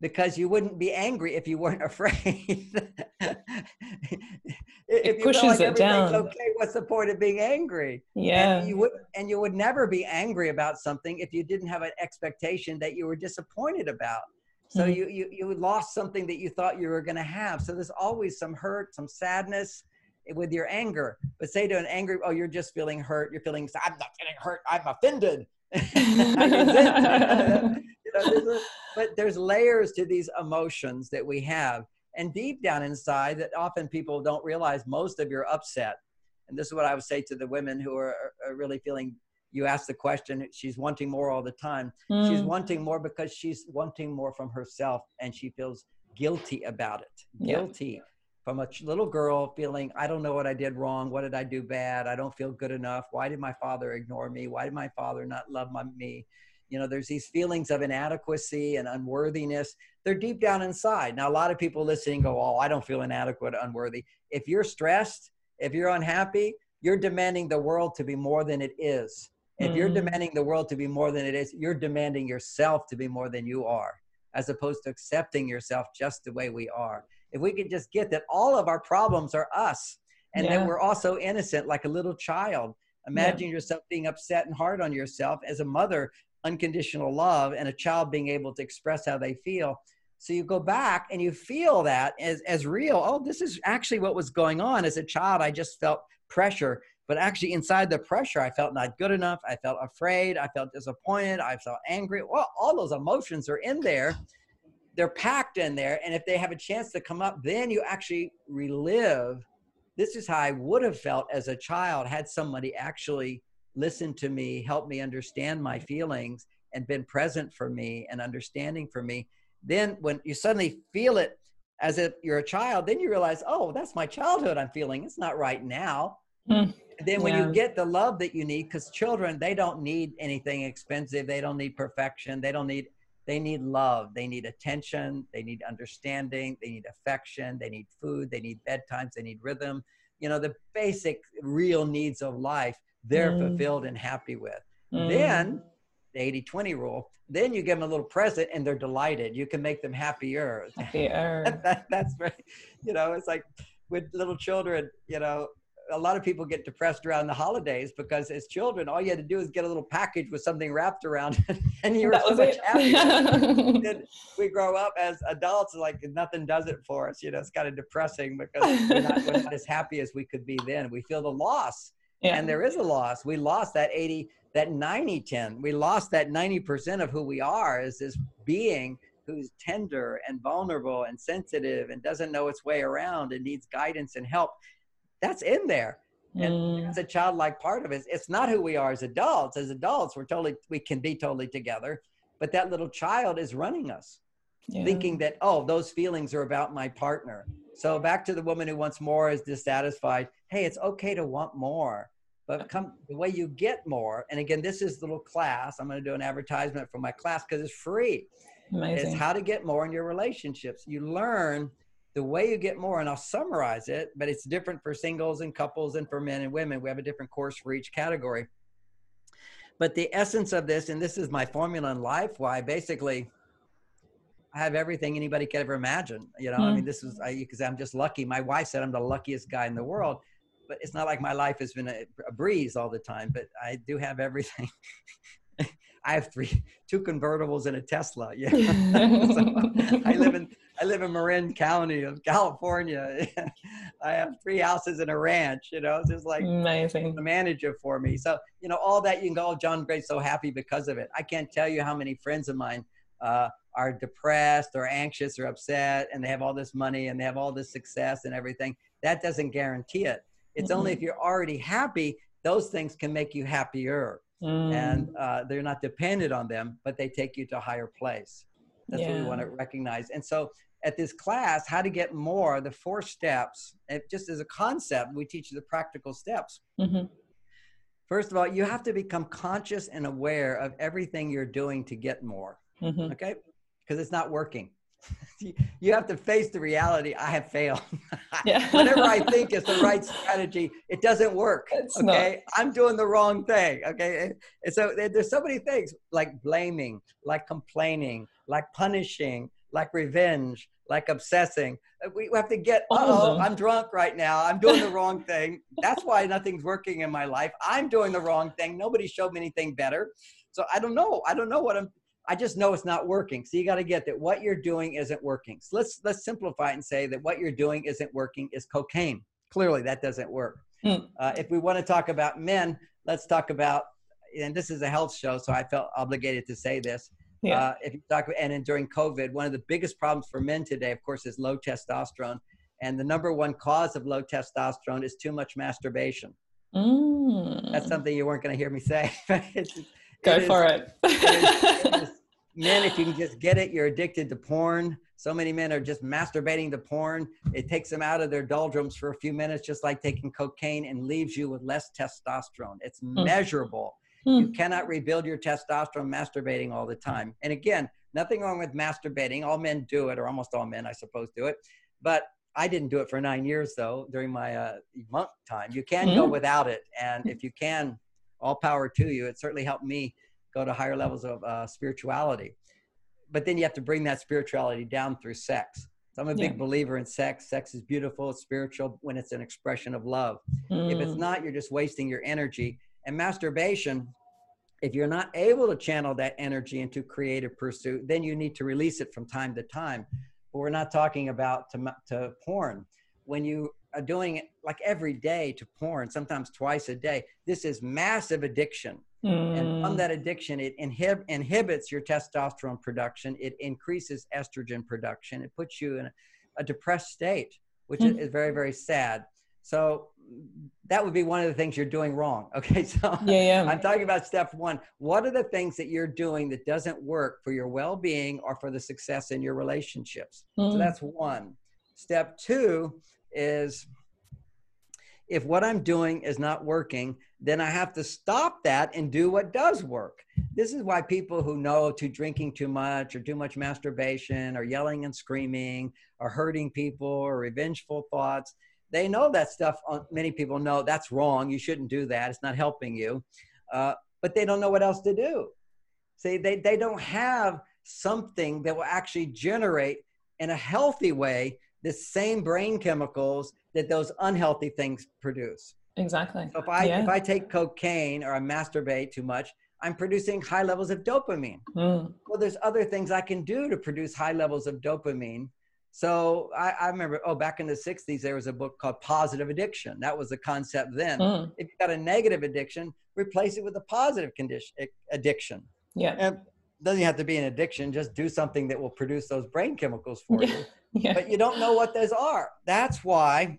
because you wouldn't be angry if you weren't afraid if it pushes like it down okay what's the point of being angry yeah and you would and you would never be angry about something if you didn't have an expectation that you were disappointed about so mm-hmm. you, you you lost something that you thought you were going to have. So there's always some hurt, some sadness with your anger. But say to an angry, oh, you're just feeling hurt. You're feeling, I'm not feeling hurt. I'm offended. you know, there's a, but there's layers to these emotions that we have. And deep down inside, that often people don't realize most of your upset. And this is what I would say to the women who are, are really feeling you ask the question she's wanting more all the time mm. she's wanting more because she's wanting more from herself and she feels guilty about it guilty yeah. From a little girl feeling i don't know what i did wrong. What did i do bad? I don't feel good enough. Why did my father ignore me? Why did my father not love my, me? You know there's these feelings of inadequacy and unworthiness. They're deep down inside. Now a lot of people listening go oh i don't feel inadequate unworthy. If you're stressed if you're unhappy you're demanding the world to be more than it is. If you're mm. demanding the world to be more than it is, you're demanding yourself to be more than you are, as opposed to accepting yourself just the way we are. If we could just get that all of our problems are us, and yeah. then we're also innocent like a little child. Imagine yeah. yourself being upset and hard on yourself as a mother, unconditional love, and a child being able to express how they feel. So you go back and you feel that as, as real. Oh, this is actually what was going on. As a child, I just felt pressure, but actually inside the pressure, I felt not good enough. I felt afraid. I felt disappointed. I felt angry. Well, all those emotions are in there. They're packed in there. And if they have a chance to come up, then you actually relive this is how I would have felt as a child had somebody actually listened to me, helped me understand my feelings, and been present for me and understanding for me. Then, when you suddenly feel it as if you're a child, then you realize, oh, that's my childhood I'm feeling. It's not right now. Mm, then, when yeah. you get the love that you need, because children, they don't need anything expensive, they don't need perfection, they don't need they need love. They need attention. They need understanding. They need affection. They need food. They need bedtimes. They need rhythm. You know the basic real needs of life they're mm. fulfilled and happy with. Mm. then the 80 20 rule then you give them a little present and they're delighted. You can make them happier. Happier. That, that, that's right. You know it's like with little children you know a lot of people get depressed around the holidays because as children, all you had to do is get a little package with something wrapped around it, and you were so much happier. then we grow up as adults, like nothing does it for us. You know, it's kind of depressing because we're not, we're not as happy as we could be then. We feel the loss, yeah. and there is a loss. We lost that 80, that 90 10. We lost that 90% of who we are as this being who's tender and vulnerable and sensitive and doesn't know its way around and needs guidance and help that's in there. And mm. it's a childlike part of it it's not who we are as adults. As adults we're totally we can be totally together but that little child is running us yeah. thinking that oh those feelings are about my partner. So back to the woman who wants more is dissatisfied. Hey it's okay to want more but come the way you get more and again this is the little class. I'm going to do an advertisement for my class because it's free. Amazing. it's how to get more in your relationships. You learn the way you get more, and I'll summarize it, but it's different for singles and couples and for men and women. We have a different course for each category. But the essence of this, and this is my formula in life, why basically I have everything anybody could ever imagine. You know, mm. I mean, this is because I'm just lucky. My wife said I'm the luckiest guy in the world, but it's not like my life has been a, a breeze all the time. But I do have everything. I have three, two convertibles and a Tesla. Yeah, so I live in I live in Marin County of California. I have three houses and a ranch. You know, it's just like amazing. The manager for me. So you know, all that you can go. Oh, John Gray's so happy because of it. I can't tell you how many friends of mine uh, are depressed or anxious or upset, and they have all this money and they have all this success and everything. That doesn't guarantee it. It's mm-hmm. only if you're already happy, those things can make you happier. Mm. And uh, they're not dependent on them, but they take you to a higher place. That's yeah. what we want to recognize. And so at this class, how to get more, the four steps, just as a concept, we teach you the practical steps. Mm-hmm. First of all, you have to become conscious and aware of everything you're doing to get more. Mm-hmm. Okay? Because it's not working. you have to face the reality I have failed. Whatever I think is the right strategy, it doesn't work. It's okay. Not. I'm doing the wrong thing. Okay. And so there's so many things like blaming, like complaining, like punishing, like revenge, like obsessing. Uh, we have to get, oh, I'm drunk right now. I'm doing the wrong thing. That's why nothing's working in my life. I'm doing the wrong thing. Nobody showed me anything better. So I don't know. I don't know what I'm, I just know it's not working. So you got to get that what you're doing isn't working. So let's, let's simplify it and say that what you're doing isn't working is cocaine. Clearly that doesn't work. Mm. Uh, if we want to talk about men, let's talk about, and this is a health show, so I felt obligated to say this yeah. Uh, if you talk and then during COVID, one of the biggest problems for men today, of course, is low testosterone. And the number one cause of low testosterone is too much masturbation. Mm. That's something you weren't going to hear me say. Go it for is, it. it, is, men, if you can just get it, you're addicted to porn. So many men are just masturbating to porn. It takes them out of their doldrums for a few minutes, just like taking cocaine, and leaves you with less testosterone. It's mm. measurable. Hmm. You cannot rebuild your testosterone masturbating all the time. And again, nothing wrong with masturbating. All men do it, or almost all men, I suppose, do it. But I didn't do it for nine years, though, during my uh, monk time. You can hmm. go without it. And if you can, all power to you. It certainly helped me go to higher levels of uh, spirituality. But then you have to bring that spirituality down through sex. So I'm a big yeah. believer in sex. Sex is beautiful, it's spiritual when it's an expression of love. Mm. If it's not, you're just wasting your energy. And masturbation, if you're not able to channel that energy into creative pursuit, then you need to release it from time to time. But we're not talking about to, to porn. When you are doing it like every day to porn, sometimes twice a day, this is massive addiction. Mm. And from mm. that addiction, it inhib- inhibits your testosterone production. It increases estrogen production. It puts you in a, a depressed state, which mm. is very, very sad. So that would be one of the things you're doing wrong. Okay. So yeah, yeah. I'm talking about step one. What are the things that you're doing that doesn't work for your well-being or for the success in your relationships? Mm. So that's one. Step two is if what I'm doing is not working, then I have to stop that and do what does work. This is why people who know to drinking too much or too much masturbation or yelling and screaming or hurting people or revengeful thoughts, they know that stuff. Many people know that's wrong. You shouldn't do that. It's not helping you. Uh, but they don't know what else to do. See, they, they don't have something that will actually generate in a healthy way the same brain chemicals that those unhealthy things produce. Exactly. So if I yeah. if I take cocaine or I masturbate too much, I'm producing high levels of dopamine. Mm. Well, there's other things I can do to produce high levels of dopamine. So I, I, remember, oh, back in the 60s, there was a book called Positive Addiction. That was the concept then. Mm. If you got a negative addiction, replace it with a positive condition addiction. Yeah. And doesn't have to be an addiction, just do something that will produce those brain chemicals for you. yeah. But you don't know what those are. That's why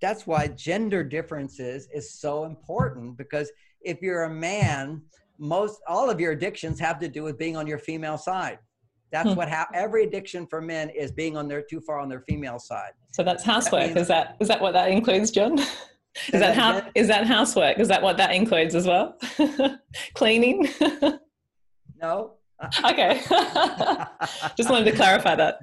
that's why gender differences is so important because if you're a man most all of your addictions have to do with being on your female side that's hmm. what ha- every addiction for men is being on their too far on their female side. So that's housework. that means, is that is that what that includes john? Is that how is that housework? Is that what that includes as well? Cleaning? No. Okay. Just wanted to clarify that.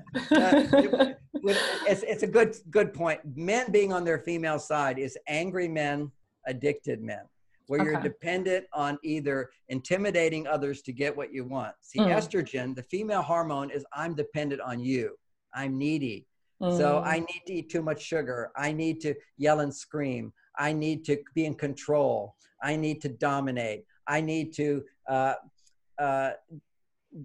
It's, it's a good good point. Men being on their female side is angry men addicted men where okay. you're dependent on either intimidating others to get what you want see mm. estrogen the female hormone is i'm dependent on you i'm needy mm. so i need to eat too much sugar i need to yell and scream i need to be in control i need to dominate i need to uh, uh,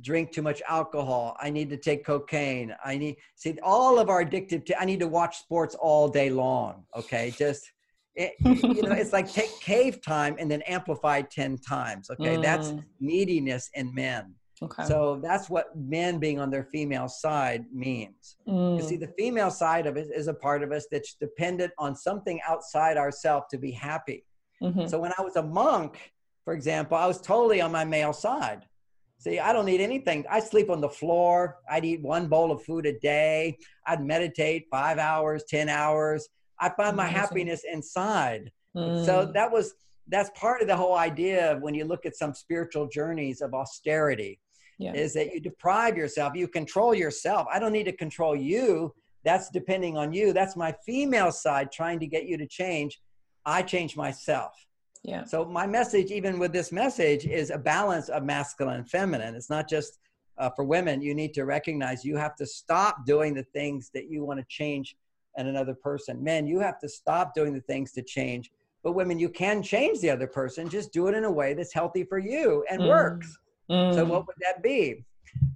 drink too much alcohol. I need to take cocaine. I need see all of our addictive. T- I need to watch sports all day long. Okay, just it, you know, it's like take cave time and then amplify ten times. Okay, mm. that's neediness in men. Okay. So that's what men being on their female side means. Mm. You see, the female side of it is a part of us that's dependent on something outside ourselves to be happy. Mm-hmm. So when I was a monk, for example, I was totally on my male side. See, I don't need anything. I sleep on the floor. I'd eat one bowl of food a day. I'd meditate five hours, 10 hours. I find my happiness inside. Mm. So that was, that's part of the whole idea of when you look at some spiritual journeys of austerity yeah. is that you deprive yourself, you control yourself. I don't need to control you. That's depending on you. That's my female side trying to get you to change. I change myself. Yeah. So my message, even with this message, is a balance of masculine and feminine. It's not just uh, for women. You need to recognize you have to stop doing the things that you want to change in another person. Men, you have to stop doing the things to change. But women, you can change the other person. Just do it in a way that's healthy for you and mm. works. Mm. So what would that be?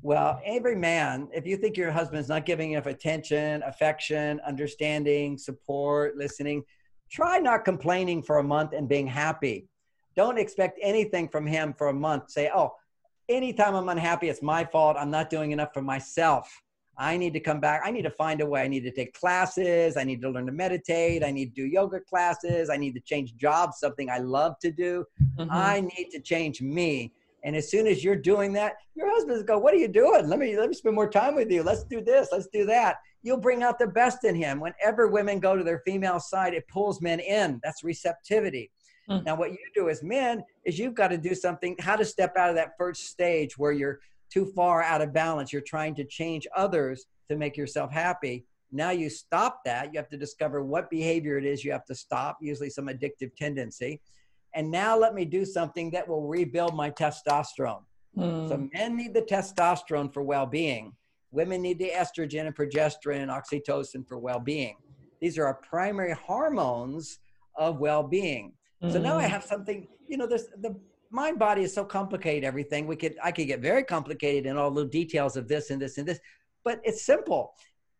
Well, every man, if you think your husband's not giving enough attention, affection, understanding, support, listening, try not complaining for a month and being happy. Don't expect anything from him for a month. Say, oh, anytime I'm unhappy, it's my fault. I'm not doing enough for myself. I need to come back. I need to find a way. I need to take classes. I need to learn to meditate. I need to do yoga classes. I need to change jobs, something I love to do. Mm-hmm. I need to change me. And as soon as you're doing that, your husband's go, "What are you doing? Let me let me spend more time with you. Let's do this. Let's do that." You'll bring out the best in him. Whenever women go to their female side, it pulls men in. That's receptivity. Mm. Now, what you do as men is you've got to do something. How to step out of that first stage where you're too far out of balance. You're trying to change others to make yourself happy. Now you stop that. You have to discover what behavior it is you have to stop. Usually some addictive tendency and now let me do something that will rebuild my testosterone. Mm. So men need the testosterone for well-being. Women need the estrogen and progesterone and oxytocin for well-being. These are our primary hormones of well-being. Mm. So now I mm. have something, you know, there's the mind body is so complicated everything. We could I could get very complicated in all the details of this and this and this, but it's simple.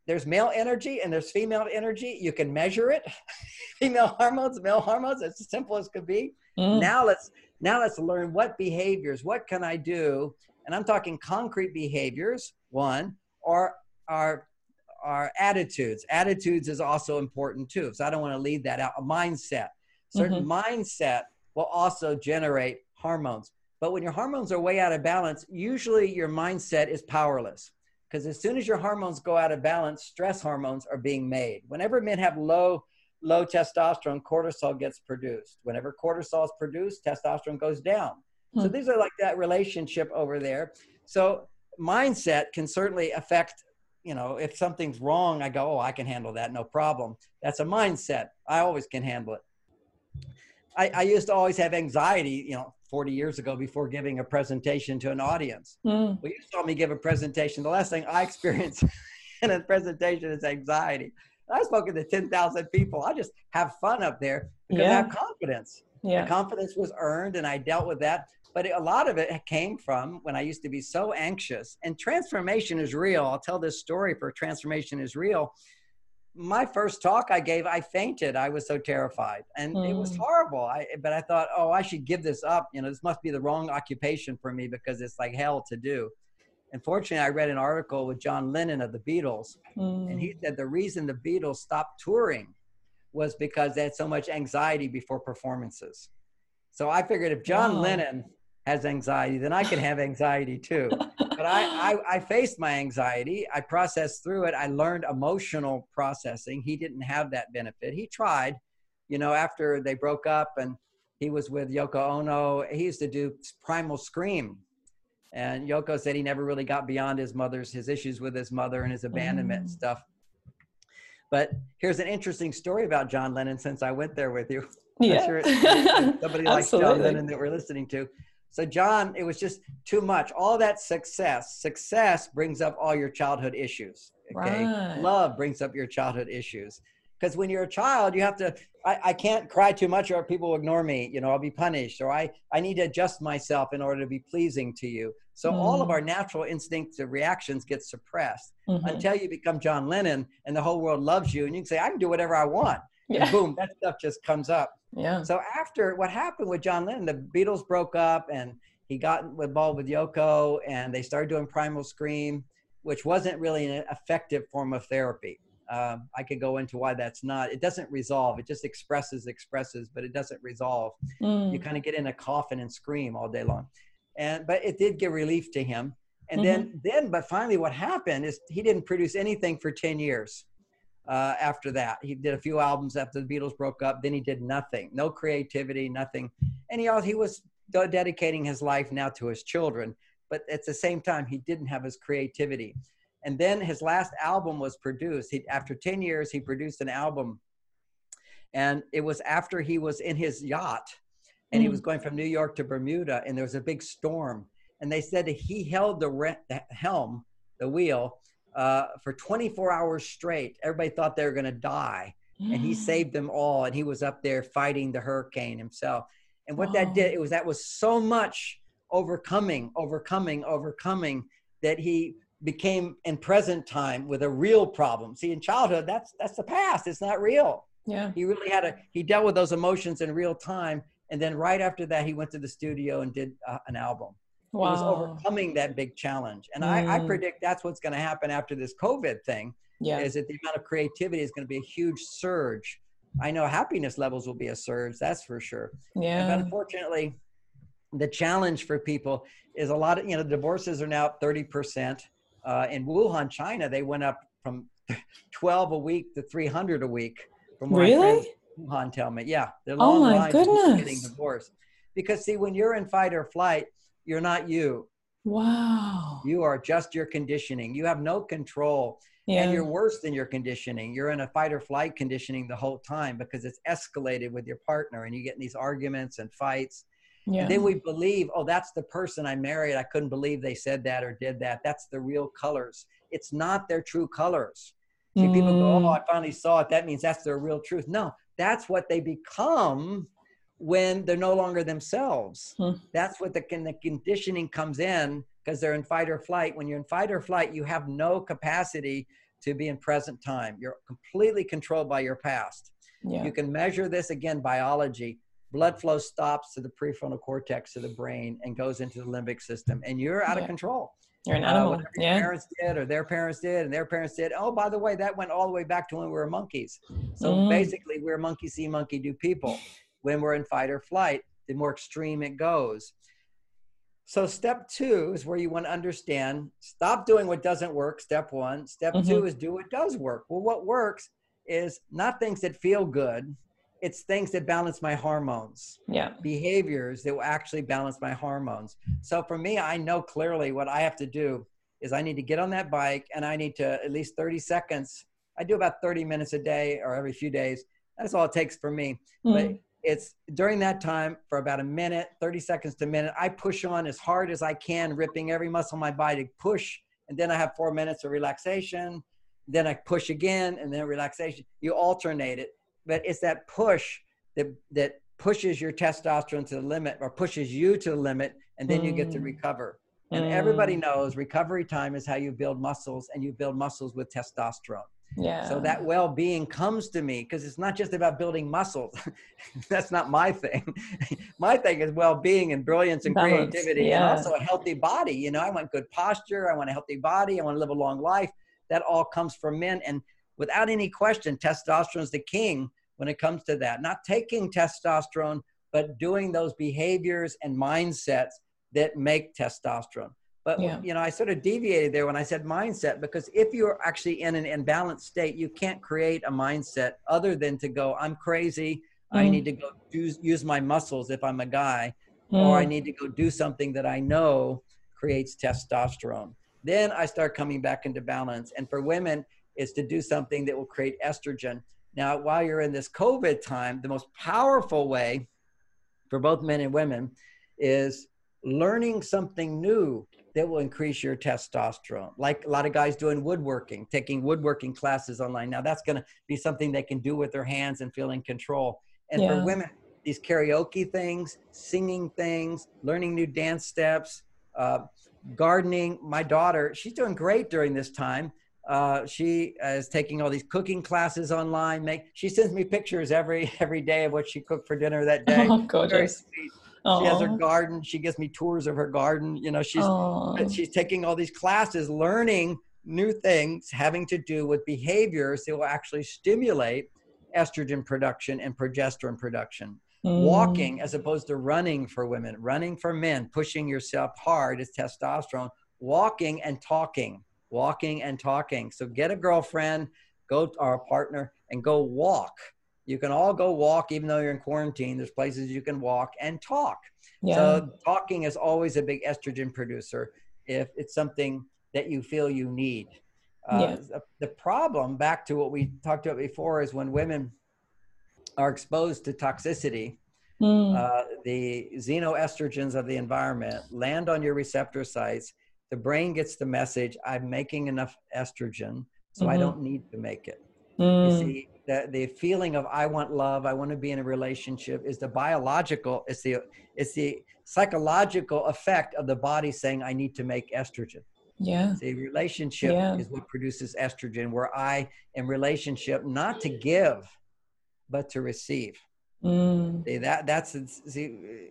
There's male energy and there's female energy. You can measure it. female hormones, male hormones, it's as simple as could be. Mm. Now let's now let's learn what behaviors, what can I do? And I'm talking concrete behaviors, one, or our our attitudes. Attitudes is also important too. So I don't want to leave that out. A mindset. Certain mm-hmm. mindset will also generate hormones. But when your hormones are way out of balance, usually your mindset is powerless. Because as soon as your hormones go out of balance, stress hormones are being made. Whenever men have low low testosterone, cortisol gets produced. Whenever cortisol is produced, testosterone goes down. Hmm. So these are like that relationship over there. So mindset can certainly affect, you know, if something's wrong, I go, oh, I can handle that, no problem. That's a mindset. I always can handle it. I, I used to always have anxiety, you know, 40 years ago before giving a presentation to an audience. Mm. Well, you saw me give a presentation. The last thing I experienced in a presentation is anxiety. I've spoken to 10,000 people. I just have fun up there because yeah. I have confidence. Yeah. The confidence was earned and I dealt with that. But a lot of it came from when I used to be so anxious. And transformation is real. I'll tell this story for transformation is real. My first talk I gave, I fainted. I was so terrified, and mm. it was hmm. horrible. I, but I thought, oh, I should give this up. You know, this must be the wrong occupation for me because it's like hell to do. Unfortunately, I read an article with John Lennon of the Beatles, mm. and he mm. said the reason the Beatles stopped touring was because they had so much anxiety before performances. So I figured if John. Lennon has anxiety, then I can have anxiety too. but I, I, I faced my anxiety. I processed through it. I learned emotional processing. He didn't have that benefit. He tried, you know, after they broke up and he was with Yoko Ono. He used to do Primal Scream and Yoko said he never really got beyond his mother's his issues with his mother and his abandonment mm. and stuff. But here's an interesting story about John Lennon since I went there with you. Yeah. Sure somebody like John Lennon that we're listening to. So John, it was just too much. All that success, success brings up all your childhood issues. Okay. Right. Love brings up your childhood issues because when you're a child you have to I, I can't cry too much or people will ignore me you know i'll be punished or i i need to adjust myself in order to be pleasing to you so mm. all of our natural instincts and reactions get suppressed mm-hmm. until you become john lennon and the whole world loves you and you can say i can do whatever i want yeah. and boom that stuff just comes up yeah so after what happened with john lennon the beatles broke up and he got involved with yoko and they started doing primal scream which wasn't really an effective form of therapy um, I could go into why that's not. It doesn't resolve. It just expresses, expresses, but it doesn't resolve. Mm. You kind of get in a coffin and scream all day long. And but it did give relief to him. And mm-hmm. then, then, but finally, what happened is he didn't produce anything for ten years. Uh, after that, he did a few albums after the Beatles broke up. Then he did nothing, no creativity, nothing. And he he was dedicating his life now to his children. But at the same time, he didn't have his creativity. And then his last album was produced. He, after 10 years, he produced an album. And it was after he was in his yacht and mm. he was going from New York to Bermuda and there was a big storm. And they said that he held the, re- the helm, the wheel, uh, for 24 hours straight. Everybody thought they were going to die. And he mm. saved them all. And he was up there fighting the hurricane himself. And what that did, it was that was so much overcoming, overcoming, overcoming that he became in present time with a real problem. See, in childhood, that's that's the past. It's not real. Yeah. He really had a he dealt with those emotions in real time, and then right after that, he went to the studio and did uh, an album. Wow. Was overcoming that big challenge, and mm. I, I mm. predict that's what's going to happen after this COVID thing. Yeah. Is that the amount of creativity is going to be a huge surge. I know happiness levels will be a surge. That's for sure. Yeah. But unfortunately, the challenge for people is a lot of you know divorces are now thirty percent uh, in Wuhan, China, they went up from 12 a week to 300 a week. From what really? Wuhan tell me, yeah, they're long oh my goodness. getting divorced. Because see, when you're in fight or flight, you're not you. Wow. You are just your conditioning. You have no control. yeah. and you're worse than your conditioning you're in a fight or flight conditioning the whole time because it's escalated with your partner and you get in these arguments and fights yeah. and then we believe oh that's the person i married i couldn't believe they said that or did that that's the real colors it's not their true colors See, mm. people go oh i finally saw it that means that's their real truth no that's what they become when they're no longer themselves. Hmm. That's what the, the conditioning comes in because they're in fight or flight. When you're in fight or flight, you have no capacity to be in present time. You're completely controlled by your past. Yeah. You can measure this again, biology. Blood flow stops to the prefrontal cortex of the brain and goes into the limbic system, and you're out yeah. of control. You're an uh, animal. Uh, yeah. Your parents did, or their parents did, and their parents did. Oh, by the way, that went all the way back to when we were monkeys. So mm. basically, we're monkey see, monkey do people when we're in fight or flight, the more extreme it goes. So, step two is where you want to understand stop doing what doesn't work. Step one. Step mm-hmm. two is do what does work. Well, what works is not things that feel good, it's things that balance my hormones. Yeah. Behaviors that will actually balance my hormones. So, for me, I know clearly what I have to do is I need to get on that bike and I need to at least 30 seconds. I do about 30 minutes a day or every few days. That's all it takes for me. Mm. But it's during that time for about a minute 30 seconds to a minute i push on as hard as i can ripping every muscle in my body to push and then i have four minutes of relaxation then i push again and then relaxation you alternate it but it's that push that that pushes your testosterone to the limit or pushes you to the limit and then mm. you get to mm. recover and mm. everybody knows recovery time is how you build muscles and you build muscles with testosterone yeah. So that well being comes to me because it's not just about building muscles. That's not my thing. my thing is well being and brilliance and Balance. creativity yeah. and also a healthy body. You know, I want good posture. I want a healthy body. I want to live a long life. That all comes from men. And without any question, testosterone is the king when it comes to that. Not taking testosterone, but doing those behaviors and mindsets that make testosterone. But yeah. you know, I sort of deviated there when I said mindset because if you're actually in an imbalanced state, you can't create a mindset other than to go, I'm crazy. Mm. I need to go do, use my muscles if I'm a guy, mm. or I need to go do something that I know creates testosterone. Then I start coming back into balance. And for women, is to do something that will create estrogen. Now, while you're in this COVID time, the most powerful way for both men and women is learning something new that will increase your testosterone. Like a lot of guys doing woodworking, taking woodworking classes online. Now that's going to be something they can do with their hands and feel in control. And yeah. for women, these karaoke things, singing things, learning new dance steps, uh, gardening. My daughter, she's doing great during this time. Uh, she is taking all these cooking classes online. Make she sends me pictures every every day of what she cooked for dinner that day. Oh, gorgeous. Aww. She has her garden. She gives me tours of her garden. You know, she's Aww. she's taking all these classes, learning new things having to do with behaviors that will actually stimulate estrogen production and progesterone production. Mm. Walking as opposed to running for women, running for men, pushing yourself hard is testosterone. Walking and talking, walking and talking. So get a girlfriend, go or a partner, and go walk you can all go walk, even though you're in quarantine. There's places you can walk and talk. Yeah. So talking is always a big estrogen producer if it's something that you feel you need. Uh, yeah. The problem, back to what we talked about before, is when women are exposed to toxicity, mm. uh, the xenoestrogens of the environment land on your receptor sites. The brain gets the message, I'm making enough estrogen, so mm-hmm. I don't need to make it. Mm. You see, the, the feeling of I want love, I want to be in a relationship is the biological, it's the it's the psychological effect of the body saying I need to make estrogen. Yeah. The relationship yeah. is what produces estrogen, where I am relationship not to give, but to receive. Mm. See, that that's see,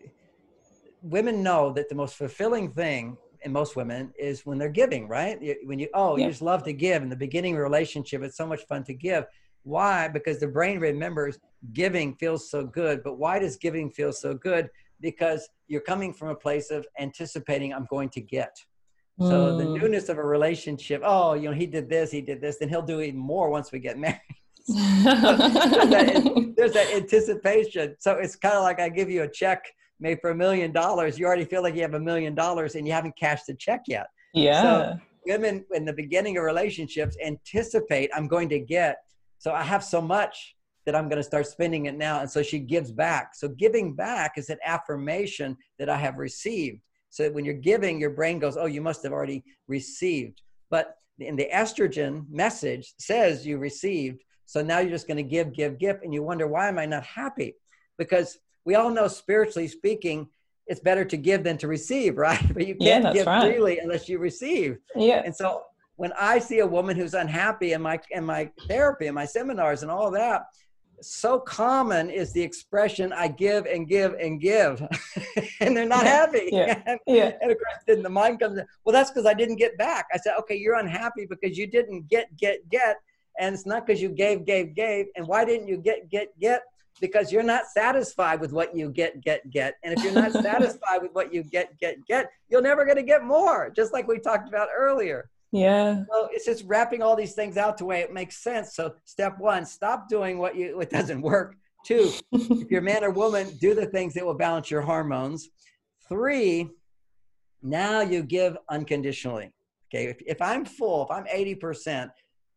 women know that the most fulfilling thing in most women is when they're giving, right? When you oh, yeah. you just love to give in the beginning relationship, it's so much fun to give. Why? Because the brain remembers giving feels so good. But why does giving feel so good? Because you're coming from a place of anticipating I'm going to get. Mm. So the mm. newness of a relationship, oh, you know, he did this, he did this, then he'll do even more once we get married. there's, that, there's that anticipation. So it's kind of like I give you a check made for a million dollars. You already feel like you have a million dollars and you haven't cashed the check yet. Yeah. So women in the beginning of relationships anticipate I'm going to get. So I have so much that I'm going to start spending it now. And so she gives back. So giving back is an affirmation that I have received. So when you're giving, your brain goes, oh, you must have already received. But in the estrogen message says you received. So now you're just going to give, give, give. And you wonder, why am I not happy? Because we all know spiritually speaking, it's better to give than to receive, right? But you can't yeah, give right. freely unless you receive. Yeah. And so when I see a woman who's unhappy in my in my therapy and my seminars and all that, so common is the expression I give and give and give, and they're not happy. Yeah. and, yeah. and of course, then the mind comes in, well, that's because I didn't get back. I said, okay, you're unhappy because you didn't get, get, get. And it's not because you gave, gave, gave. And why didn't you get, get, get? Because you're not satisfied with what you get, get, get. And if you're not satisfied with what you get, get, get, you're never going to get more, just like we talked about earlier. Yeah. So it's just wrapping all these things out to way it makes sense. So step one, stop doing what you what doesn't work. Two, if you're a man or woman, do the things that will balance your hormones. Three, now you give unconditionally. Okay. If, if I'm full, if I'm 80%,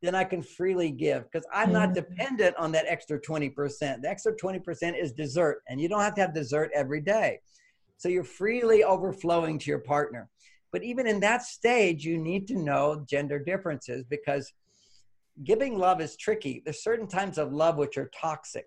then I can freely give because I'm not mm-hmm. dependent on that extra 20%. The extra 20% is dessert, and you don't have to have dessert every day. So you're freely overflowing to your partner. But even in that stage, you need to know gender differences because giving love is tricky. There's certain types of love which are toxic.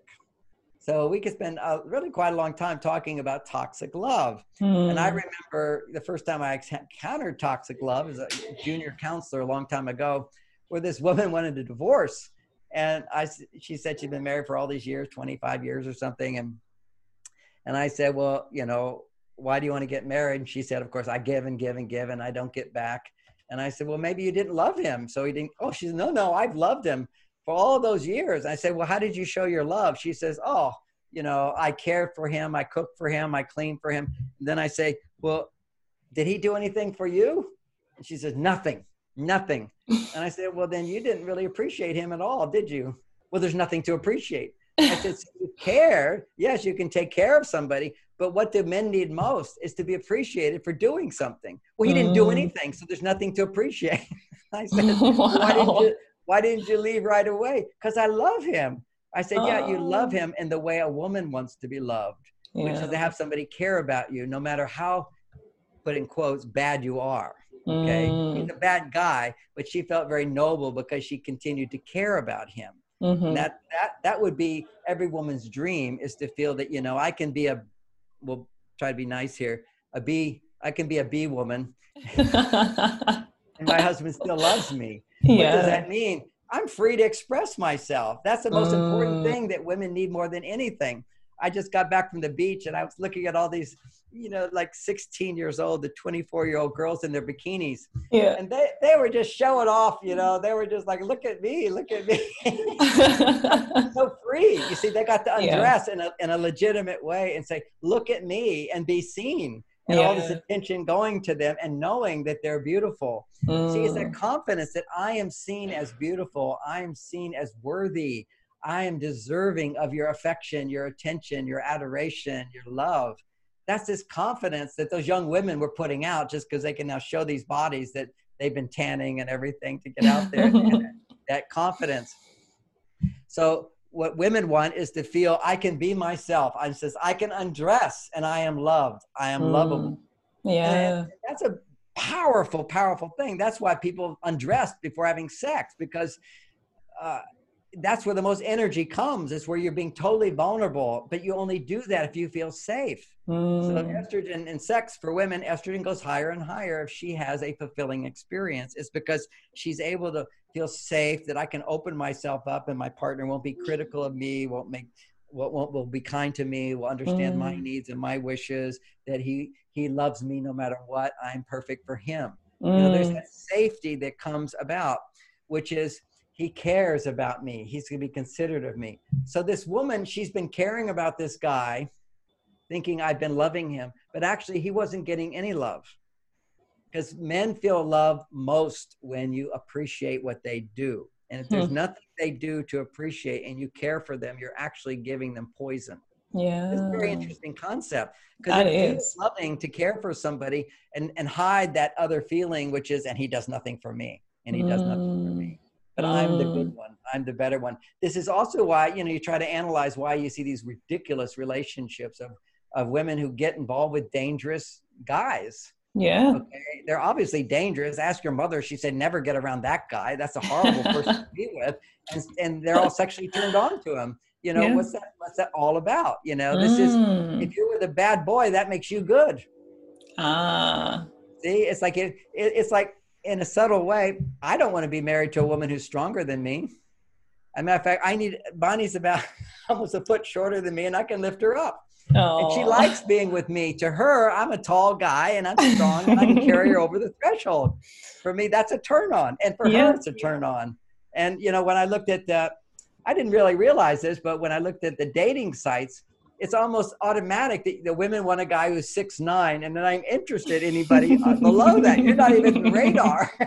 So we could spend a, really quite a long time talking about toxic love. Mm. And I hmm. remember the first time I encountered toxic love as a junior counselor a long time ago, where this woman wanted a divorce. And I, she said she'd been married for all these years, 25 years or something. And, and I said, well, you know, why do you want to get married? And she said, of course, I give and give and give and I don't get back. And I said, well, maybe you didn't love him. So he didn't, oh, she said, no, no, I've loved him for all those years. I said, well, how did you show your love? She says, oh, you know, I care for him. I cook for him. I clean for him. And then I say, well, did he do anything for you? And she says, nothing, nothing. and I said, well, then you didn't really appreciate him at all, did you? Well, there's nothing to appreciate. I said, so you care. Yes, you can take care of somebody, but what do men need most is to be appreciated for doing something. Well, he didn't do mm. anything, so there's nothing to appreciate. I said, wow. why, didn't you, why didn't you leave right away? Because I love him. I said, yeah, you love oh. him in the way a woman wants to be loved, yeah. which is to have somebody care about you, no matter how, put in quotes, bad you are. Okay, mm. he's a bad guy, but she felt very noble because she continued to care about him. Mm-hmm. That that that would be every woman's dream is to feel that you know I can be a we'll try to be nice here. A B, I can be a B woman. and my husband still loves me. Yeah. What does that mean? I'm free to express myself. That's the most mm. important thing that women need more than anything. I just got back from the beach and I was looking at all these, you know, like 16 years old the 24 year old girls in their bikinis. Yeah. And they, they were just showing off, you know, they were just like, look at me, look at me. so free. You see, they got to undress yeah. in, a, in a legitimate way and say, look at me and be seen. And yeah. all this attention going to them and knowing that they're beautiful. Mm. See, it's that mm. confidence that I am seen as beautiful. I am seen as worthy. I am deserving of your affection, your attention, your adoration, your love. That's this confidence that those young women were putting out just because they can now show these bodies that they've been tanning and everything to get out there. that confidence. So what women want is to feel I can be myself. I says I can undress and I am loved. I am mm. lovable. Yeah. And that's a powerful, powerful thing. That's why people undress before having sex because uh, that's where the most energy comes is where you're being totally vulnerable but you only do that if you feel safe mm. so estrogen and sex for women estrogen goes higher and higher if she has a fulfilling experience it's because she's able to feel safe that i can open myself up and my partner won't be critical of me won't make won't, won't will be kind to me will understand mm. my needs and my wishes that he he loves me no matter what i'm perfect for him mm. you know there's mm. that safety that comes about which is he cares about me. He's going to be considerate of me. So this woman, she's been caring about this guy, thinking I've been loving him, but actually he wasn't getting any love. Because men feel love most when you appreciate what they do. And if there's hmm. nothing they do to appreciate and you care for them, you're actually giving them poison. Yeah. It's a very interesting concept because it is loving to care for somebody and, and hide that other feeling, which is, and he does nothing for me and he mm. does nothing for me. But. I'm the good mm. one. I'm the better one. This is also why, you know, you try to analyze why you see these ridiculous relationships of, of women who get involved with dangerous guys. Yeah. Okay. They're obviously dangerous. Ask your mother. She said, never get around that guy. That's a horrible person to be with. And, and they're all sexually turned on to him you know yeah. what's that what's that all about you know this mm. is if you're with a bad boy that makes you good ah see it's like it, it, it's like in a subtle way i don't want to be married to a woman who's stronger than me. As a matter of fact i need bonnie's about almost a foot shorter than me and i can lift her up. Oh. and she likes being with me. To her i'm a tall guy and i'm strong and i can carry her over the threshold. For me that's a turn on. And for yeah. her it's a turn on. And you know when i looked at the, I didn't really realize this, but when I looked at the dating sites, it's almost automatic that the women want a guy who's six nine, and then I'm interested in anybody below that. You're not even radar.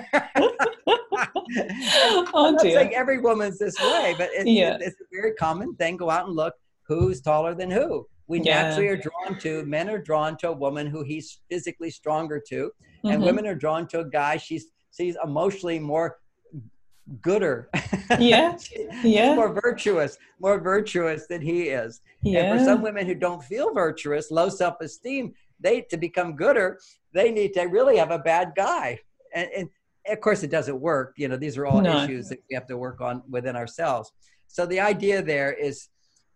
oh, I'm not saying every woman's this way, but it's, yeah. it's a very common thing. Go out and look who's taller than who. We yeah. naturally are drawn to men are drawn to a woman who he's physically stronger to, and mm-hmm. women are drawn to a guy she's she's emotionally more gooder. Yeah. yeah. more virtuous, more virtuous than he is. Yeah. And for some women who don't feel virtuous, low self-esteem, they to become gooder, they need to really have a bad guy. And, and of course it doesn't work. You know, these are all no. issues that we have to work on within ourselves. So the idea there is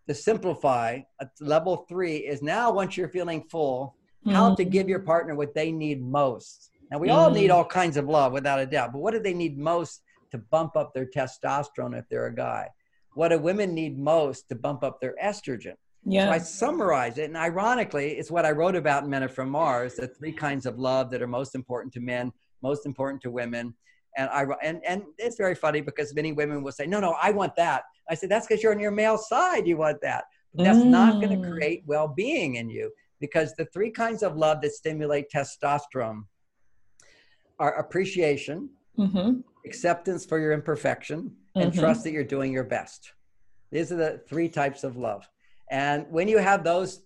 to simplify level three is now once you're feeling full, mm. how to mm-hmm. give your partner what they need most. Now we mm. all need mm. all kinds of love without a doubt, but what do they need most to bump up their testosterone if they're a guy. What do women need most to bump up their estrogen? Yeah. So I summarize it, and ironically, it's what I wrote about in Men Are From Mars: the three kinds of love that are most important to men, most important to women. And I and and it's very funny because many women will say, "No, no, I want that." I said, "That's because you're on your male side. You want that. But that's mm. not going to create well-being in you because the three kinds of love that stimulate testosterone are appreciation, mm-hmm acceptance for your imperfection, and mm-hmm. trust that you're doing your best. These are the three types of love. And when you have those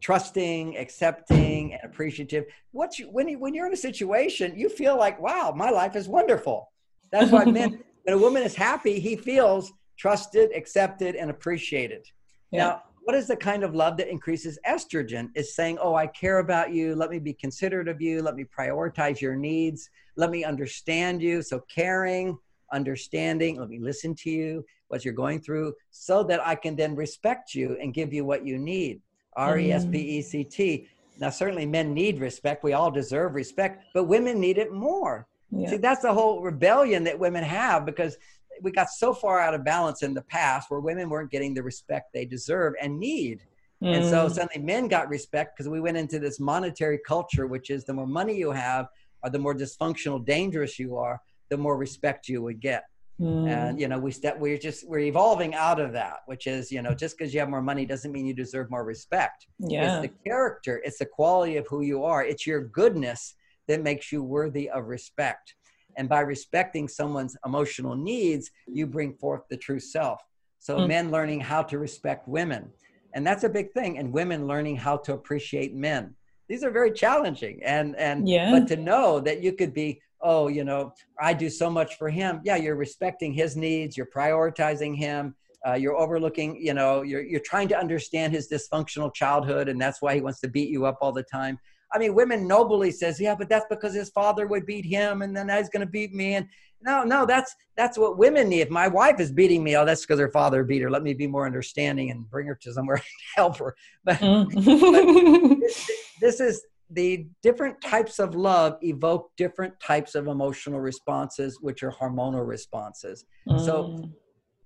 trusting, accepting, and appreciative, what you, when, you, when you're in a situation, you feel like, wow, my life is wonderful. That's what men, when a woman is happy, he feels trusted, accepted, and appreciated. Yeah. Now, what is the kind of love that increases estrogen? Is saying, oh, I care about you. Let me be considerate of you. Let me prioritize your needs. Let me understand you. So, caring, understanding, let me listen to you, what you're going through, so that I can then respect you and give you what you need. Mm. R E S P E C T. Now, certainly men need respect. We all deserve respect, but women need it more. Yeah. See, that's the whole rebellion that women have because we got so far out of balance in the past where women weren't getting the respect they deserve and need. Mm. And so mm. suddenly men got respect because we went into this monetary culture, which is the more money you have, or the more dysfunctional, dangerous you are, the more respect you would get. Mm. And you know, we step we're just we're evolving out of that, which is, you know, just because you have more money doesn't mean you deserve more respect. Yeah. It's the character, it's the quality of who you are, it's your goodness that makes you worthy of respect. And by respecting someone's emotional needs, you bring forth the true self. So mm. men learning how to respect women. And that's a big thing. And women learning how to appreciate men these are very challenging and and yeah. but to know that you could be oh you know i do so much for him yeah you're respecting his needs you're prioritizing him uh, you're overlooking you know you're, you're trying to understand his dysfunctional childhood and that's why he wants to beat you up all the time i mean women nobly says yeah but that's because his father would beat him and then he's going to beat me and no no that's that's what women need if my wife is beating me oh that's because her father beat her let me be more understanding and bring her to somewhere to help her but, mm. but this, this is the different types of love evoke different types of emotional responses which are hormonal responses mm. so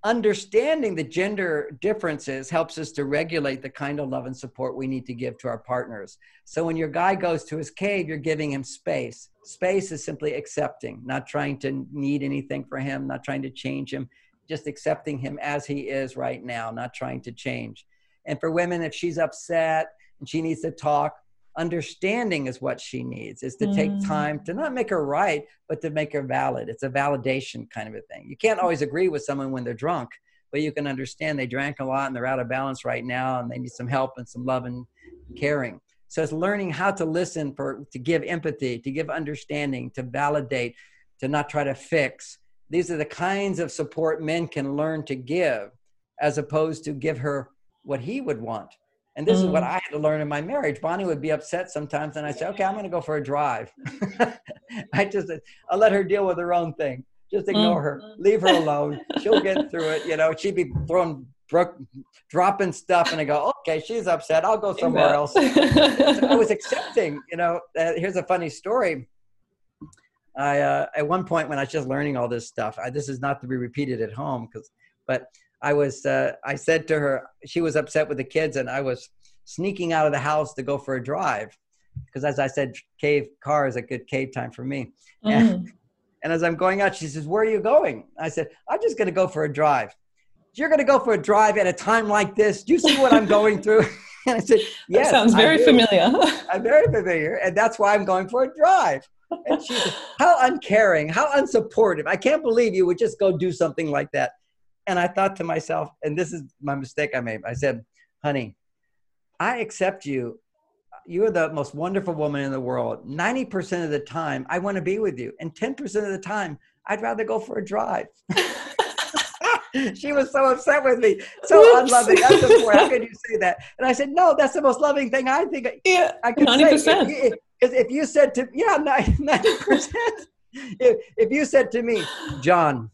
understanding the gender differences helps us to regulate the kind of love and support we need to give to our partners. So when your guy goes to his cave, you're giving him space. Space is simply accepting, not trying to need anything for him, not trying to change him, just accepting him as he is right now, not trying to change. And for women, if she's upset and she needs to talk, understanding is what she needs is to mm. take time to not make her right but to make her valid it's a validation kind of a thing you can't always agree with someone when they're drunk but you can understand they drank a lot and they're out of balance right now and they need some help and some love and caring. So it's learning how to listen for to give empathy, to give understanding, to validate, to not try to fix. These are the kinds of support men can learn to give as opposed to give her what he would want. And this mm. is what mm. I had to learn in my marriage. Bonnie would be upset sometimes, and I say, "Okay, I'm going to go for a drive." I just, I'll let her deal with her own thing. Just ignore mm. her, leave her alone. She'll get through it. You know, she'd be throwing, broke, dropping stuff, and I go, "Okay, she's upset. I'll go somewhere else." so I was accepting. You know, uh, here's a funny story. I uh, at one point when I was just learning all this stuff, I, this is not to be repeated at home because, but I was, uh, I said to her, she was upset with the kids, and I was sneaking out of the house to go for a drive. Because as I said, cave car is a good cave time for me. Mm. And, and as I'm going out, she says, Where are you going? I said, I'm just going to go for a drive. You're going to go for a drive at a time like this. Do you see what I'm going through? and I said, Yes. That sounds very familiar. I'm very familiar. And that's why I'm going for a drive. And she said, How uncaring, how unsupportive. I can't believe you would just go do something like that. And I thought to myself, and this is my mistake I made. I said, honey, I accept you. You're the most wonderful woman in the world. 90% of the time, I want to be with you. And 10% of the time, I'd rather go for a drive. she was so upset with me, so Whoops. unloving. How could you say that? And I said, no, that's the most loving thing I think yeah, I could 90%. say. If, if you said to, yeah, 90%. if, if you said to me, John,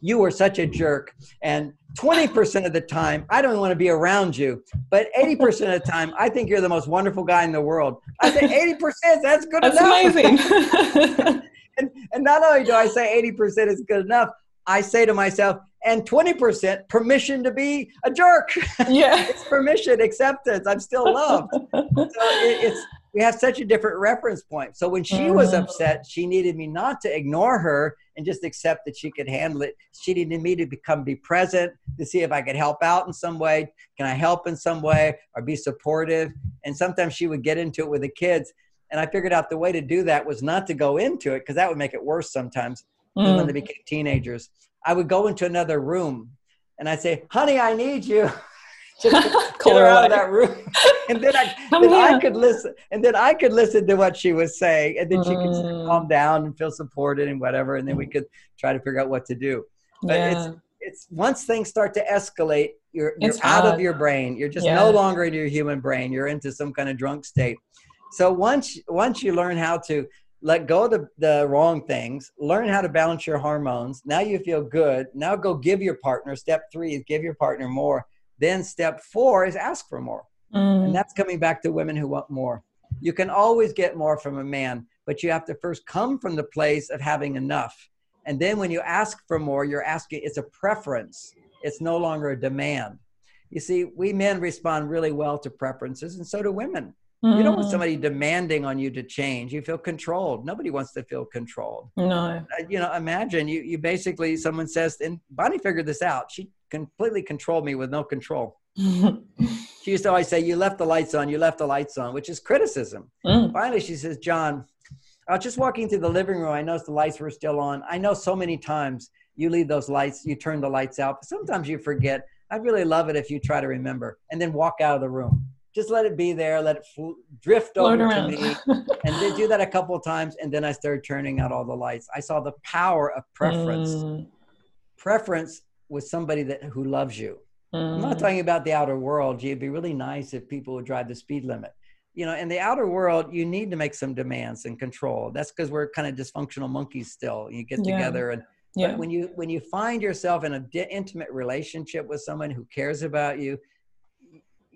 you were such a jerk. And 20% of the time, I don't want to be around you. But 80% of the time, I think you're the most wonderful guy in the world. I say 80%, that's good that's enough. amazing. and, and not only do I say 80% is good enough, I say to myself, and 20% permission to be a jerk. Yeah. it's permission, acceptance. I'm still loved. so it, it's we have such a different reference point. So when she was mm-hmm. upset, she needed me not to ignore her and just accept that she could handle it. She needed me to become be present to see if I could help out in some way. Can I help in some way or be supportive? And sometimes she would get into it with the kids. And I figured out the way to do that was not to go into it because that would make it worse sometimes mm. when they became teenagers. I would go into another room and I'd say, honey, I need you. just get her out of that room. and then I, then I could listen, and then I could listen to what she was saying, and then she could mm. calm down and feel supported and whatever, and then we could try to figure out what to do. But yeah. it's it's once things start to escalate, you're you're it's out hard. of your brain. You're just yeah. no longer in your human brain. You're into some kind of drunk state. So once once you learn how to let go of the, the wrong things, learn how to balance your hormones. Now you feel good. Now go give your partner. Step three is give your partner more then step four is ask for more. Mm. And that's coming back to women who want more. You can always get more from a man, but you have to first come from the place of having enough. And then when you ask for more, you're asking, it's a preference, it's no longer a demand. You see, we men respond really well to preferences, and so do women. Mm. You don't want mm. somebody demanding on you to change. You feel controlled. Nobody wants to feel controlled. No. Uh, you know, imagine you, you basically, someone says, and Bonnie figured this out. She completely controlled me with no control. she used to always say, You left the lights on, you left the lights on, which is criticism. Mm. Finally, she says, John, I was just walking through the living room. I noticed the lights were still on. I know so many times you leave those lights, you turn the lights out, but sometimes you forget. I'd really love it if you try to remember and then walk out of the room. Just let it be there, let it fl- drift Float over around. to me. and they do that a couple of times. And then I started turning out all the lights. I saw the power of preference. Mm. Preference with somebody that who loves you. Mm. I'm not mm. talking about the outer world. Gee, it'd be really nice if people would drive the speed limit. You know, in the outer world, you need to make some demands and control. That's because we're kind of dysfunctional monkeys still. You get yeah. together and yeah. when you when you find yourself in a di- intimate relationship with someone who cares about you,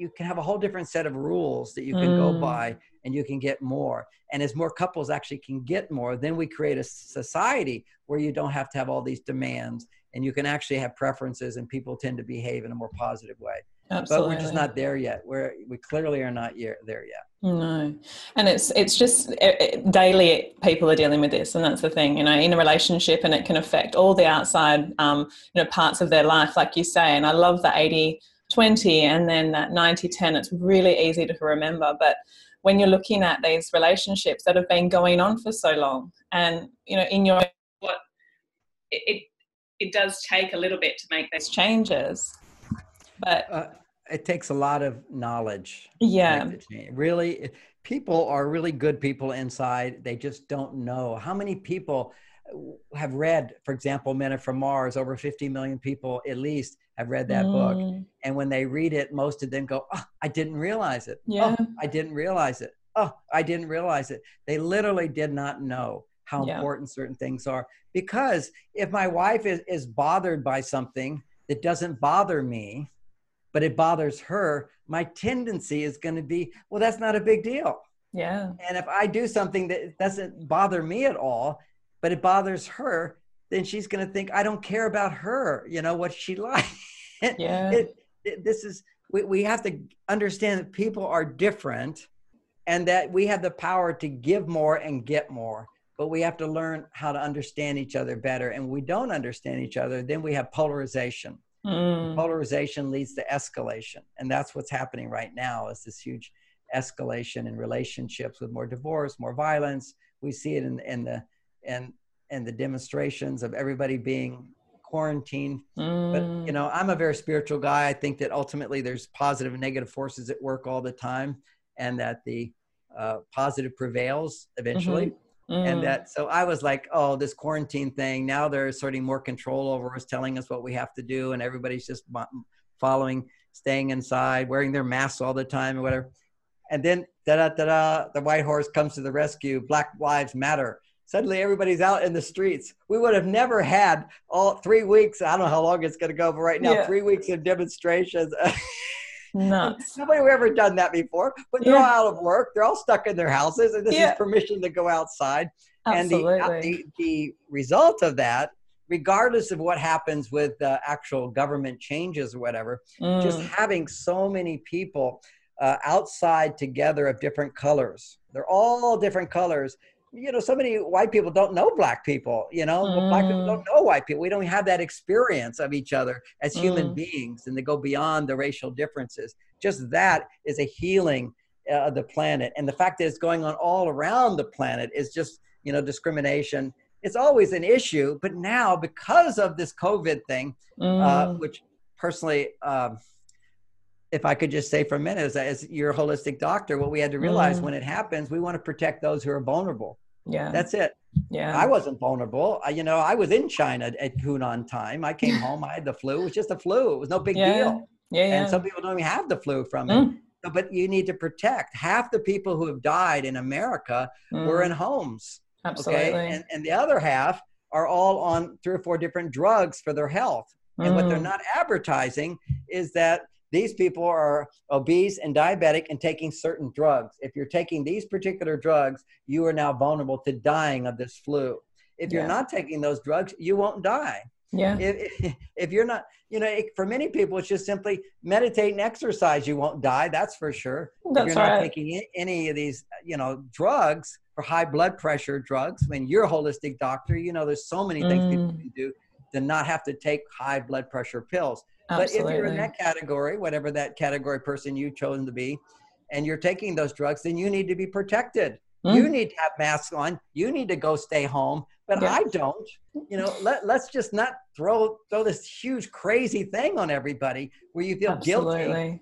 you can have a whole different set of rules that you can mm. go by and you can get more. And as more couples actually can get more then we create a society where you don't have to have all these demands and you can actually have preferences and people tend to behave in a more positive way. Absolutely. but we're just not there yet. We're we clearly are not yet there yet. No. And it's it's just it, it, daily people are dealing with this and that's the thing you know in a relationship and it can affect all the outside um, you know parts of their life. Like you say and i love the 80 20 and then that 90 10 it's really easy to remember but when you're looking at these relationships that have been going on for so long and you know in your what it it does take a little bit to make those changes. But uh, it takes a lot of knowledge. Yeah. Really, people are really good people inside. They just don't know. How many people have read, for example, Men Are From Mars? Over 50 million people at least have read that mm. book. And when they read it, most of them go, Oh, I didn't realize it. Yeah. Oh, I didn't realize it. Oh, I didn't realize it. They literally did not know how yeah. important certain things are. Because if my wife is, is bothered by something that doesn't bother me, but it bothers her, my tendency is going to be, well, that's not a big deal. Yeah. And if I do something that doesn't bother me at all, but it bothers her, then she's going to think I don't care about her. You know what she likes. Yeah. It, it, this is we, we have to understand that people are different, and that we have the power to give more and get more. But we have to learn how to understand each other better. And we don't understand each other, then we have polarization. Mm. Polarization leads to escalation, and that's what's happening right now. Is this huge escalation in relationships with more divorce, more violence? We see it in, in the and and the demonstrations of everybody being quarantined. Mm. But you know, I'm a very spiritual guy. I think that ultimately there's positive and negative forces at work all the time, and that the uh, positive prevails eventually. Mm-hmm. Mm. And that, so I was like, oh, this quarantine thing, now they're asserting more control over us, telling us what we have to do. And everybody's just following, staying inside, wearing their masks all the time or whatever. And then, da da da da, the white horse comes to the rescue. Black Lives Matter. Suddenly, everybody's out in the streets. We would have never had all three weeks. I don't know how long it's going to go, but right now, yeah. three weeks of demonstrations. Nuts. Nobody ever done that before, but they're yeah. all out of work. They're all stuck in their houses, and this yeah. is permission to go outside. Absolutely. And the, the, the result of that, regardless of what happens with the actual government changes or whatever, mm. just having so many people uh, outside together of different colors. They're all different colors you know, so many white people don't know black people, you know, mm. black people don't mm. know white people. We don't have that experience of each other as human mm. beings and they go beyond the racial differences. Just that is a healing uh, of the planet. And the fact that it's going on all around the planet is just, you know, discrimination. It's always an issue, but now because of this COVID thing, uh, mm. uh, which personally, um, if I could just say for a minute, as, as your holistic doctor, what we had to realize mm. when it happens, we want to protect those who are vulnerable. Yeah. That's it. Yeah. I wasn't vulnerable. I, you know, I was in China at Hunan time. I came home, I had the flu. It was just a flu. It was no big yeah. deal. Yeah, yeah. And some people don't even have the flu from it. Mm. So, but you need to protect. Half the people who have died in America mm. were in homes. Absolutely. Okay. And, and the other half are all on three or four different drugs for their health. And what they're mm. not advertising is that these people are obese and diabetic and taking certain drugs. If you're taking these particular drugs, you are now vulnerable to dying of this flu. If you're yeah. not taking those drugs, you won't die. Yeah. If, if you're not, you know, it, for many people, it's just simply meditate and exercise. You won't die. That's for sure. That's if you're right. not taking any of these, you know, drugs for high blood pressure drugs. I mean, you're a holistic doctor. You know, there's so many things mm. people can do to not have to take high blood pressure pills. Absolutely. But if you're in that category, whatever that category person you've chosen to be, and you're taking those drugs, then you need to be protected. Mm. You need to have masks on. You need to go stay home. But yeah. I don't. You know, let, let's just not throw throw this huge crazy thing on everybody where you feel Absolutely. guilty.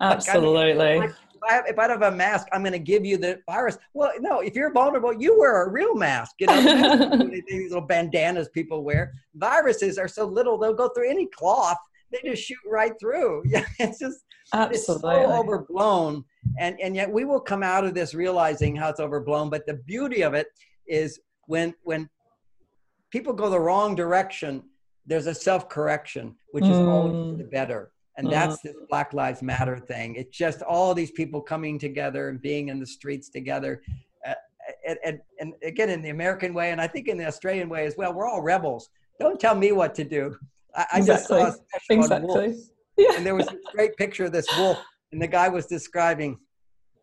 Absolutely. Like, if I, have, if I don't have a mask, I'm going to give you the virus. Well, no, if you're vulnerable, you wear a real mask. You know, these little bandanas people wear. Viruses are so little, they'll go through any cloth. They just shoot right through. Yeah, it's just Absolutely. it's so overblown. And, and yet we will come out of this realizing how it's overblown. But the beauty of it is when, when people go the wrong direction, there's a self correction, which is mm. always the better and mm-hmm. that's this black lives matter thing. It's just all these people coming together and being in the streets together uh, and, and, and again in the american way and i think in the australian way as well we're all rebels. Don't tell me what to do. I, I just saw a special exactly. on wolves yeah. and there was a great picture of this wolf and the guy was describing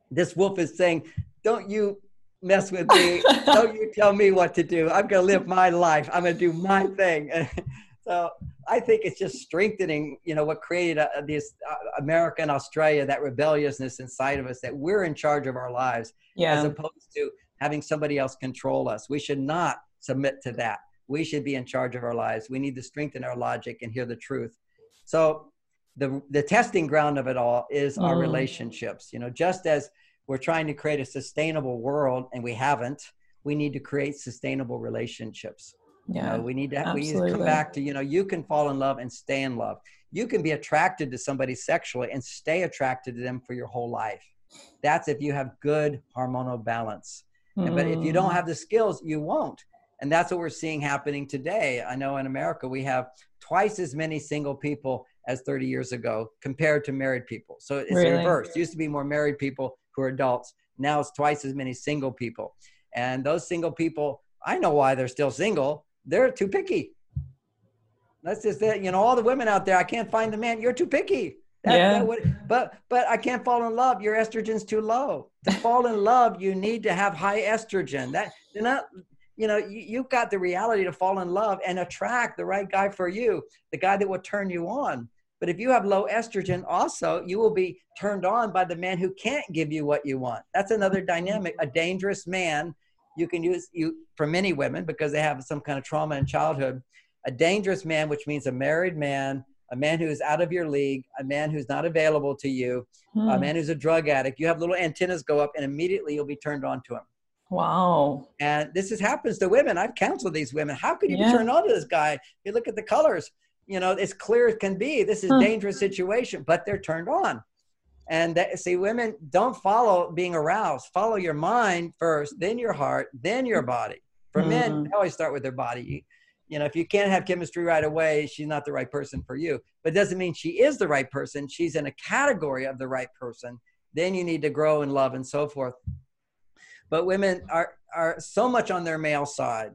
this wolf is saying don't you mess with me. Don't you tell me what to do. I'm going to live my life. I'm going to do my thing so I think it's just strengthening, you know, what created uh, this uh, America and Australia, that rebelliousness inside of us, that we're in charge of our lives, yeah. as opposed to having somebody else control us. We should not submit to that. we should be in charge of our lives. We need to strengthen our logic and hear the truth. So the the testing ground of it all is our mm. relationships. You know, just as we're trying to create a sustainable world and we haven't, we need to create sustainable relationships. Yeah, you know, we need to absolutely. we need to come back to you know you can fall in love and stay in love. You can be attracted to somebody sexually and stay attracted to them for your whole life. That's if you have good hormonal balance. Mm. But if you don't mm. have the skills, you won't. And that's what we're seeing happening today. I know in America we have twice as many single people as 30 years ago compared to married people. So it's really? reversed. It used to be more married people who are adults. Now it's twice as many single people. And those single people, I know why they're still single. They're too picky. That's just it. You know, all the women out there, I can't find the man. You're too picky. That, yeah. That would, but but I can't fall in love. Your estrogen's too low. To fall in love, you need to have high estrogen. That you're not you know, you, you've got the reality to fall in love and attract the right guy for you, the guy that will turn you on. But if you have low estrogen, also, you will be turned on by the man who can't give you what you want. That's another dynamic. A dangerous man, you can use you for many women because they have some kind of trauma in childhood. A dangerous man, which means a married man, a man who is out of your league, a man who's not available to you, hmm. a man who's a drug addict. You have little antennas go up, and immediately you'll be turned on to him. Wow. And this is, happens to women. I've counseled these women. How could you yeah. be turned on to this guy? You look at the colors, you know, it's clear as can be. This is huh. dangerous situation, but they're turned on. And that, see, women don't follow being aroused. Follow your mind first, then your heart, then your body. For mm-hmm. men, they always start with their body. You, know, if you can't have chemistry right away, she's not the right person for you. But doesn't mean she is the right person. She's in a category of the right person. Then you need to grow in love and so forth. But women are, are so much on their male side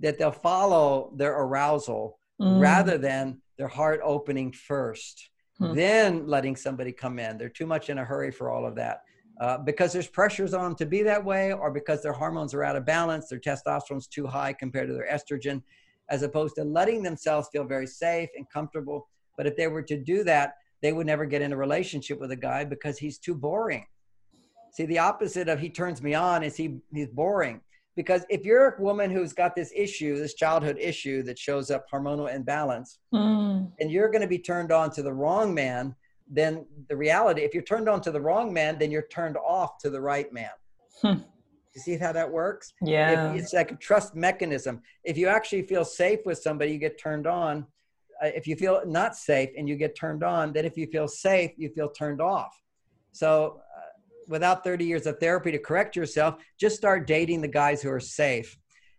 that they'll follow their arousal mm. rather than their heart opening first, hmm. then letting somebody come in. They're too much in a hurry for all of that. Uh, because there's pressures on them to be that way, or because their hormones are out of balance, their testosterone's too high compared to their estrogen, as opposed to letting themselves feel very safe and comfortable. But if they were to do that, they would never get in a relationship with a guy because he's too boring. See, the opposite of he turns me on is he he's boring. Because if you're a woman who's got this issue, this childhood issue that shows up hormonal imbalance, mm. and you're going to be turned on to the wrong man, then the reality, if you're turned on to the wrong man, then you're turned off to the right man. Hmm. You see how that works? Yeah. If it's like a trust mechanism. If you actually feel safe with somebody, you get turned on. Uh, if you feel not safe and you get turned on, then if you feel safe, you feel turned off. So without 30 years of therapy to correct yourself, just start dating the guys who are safe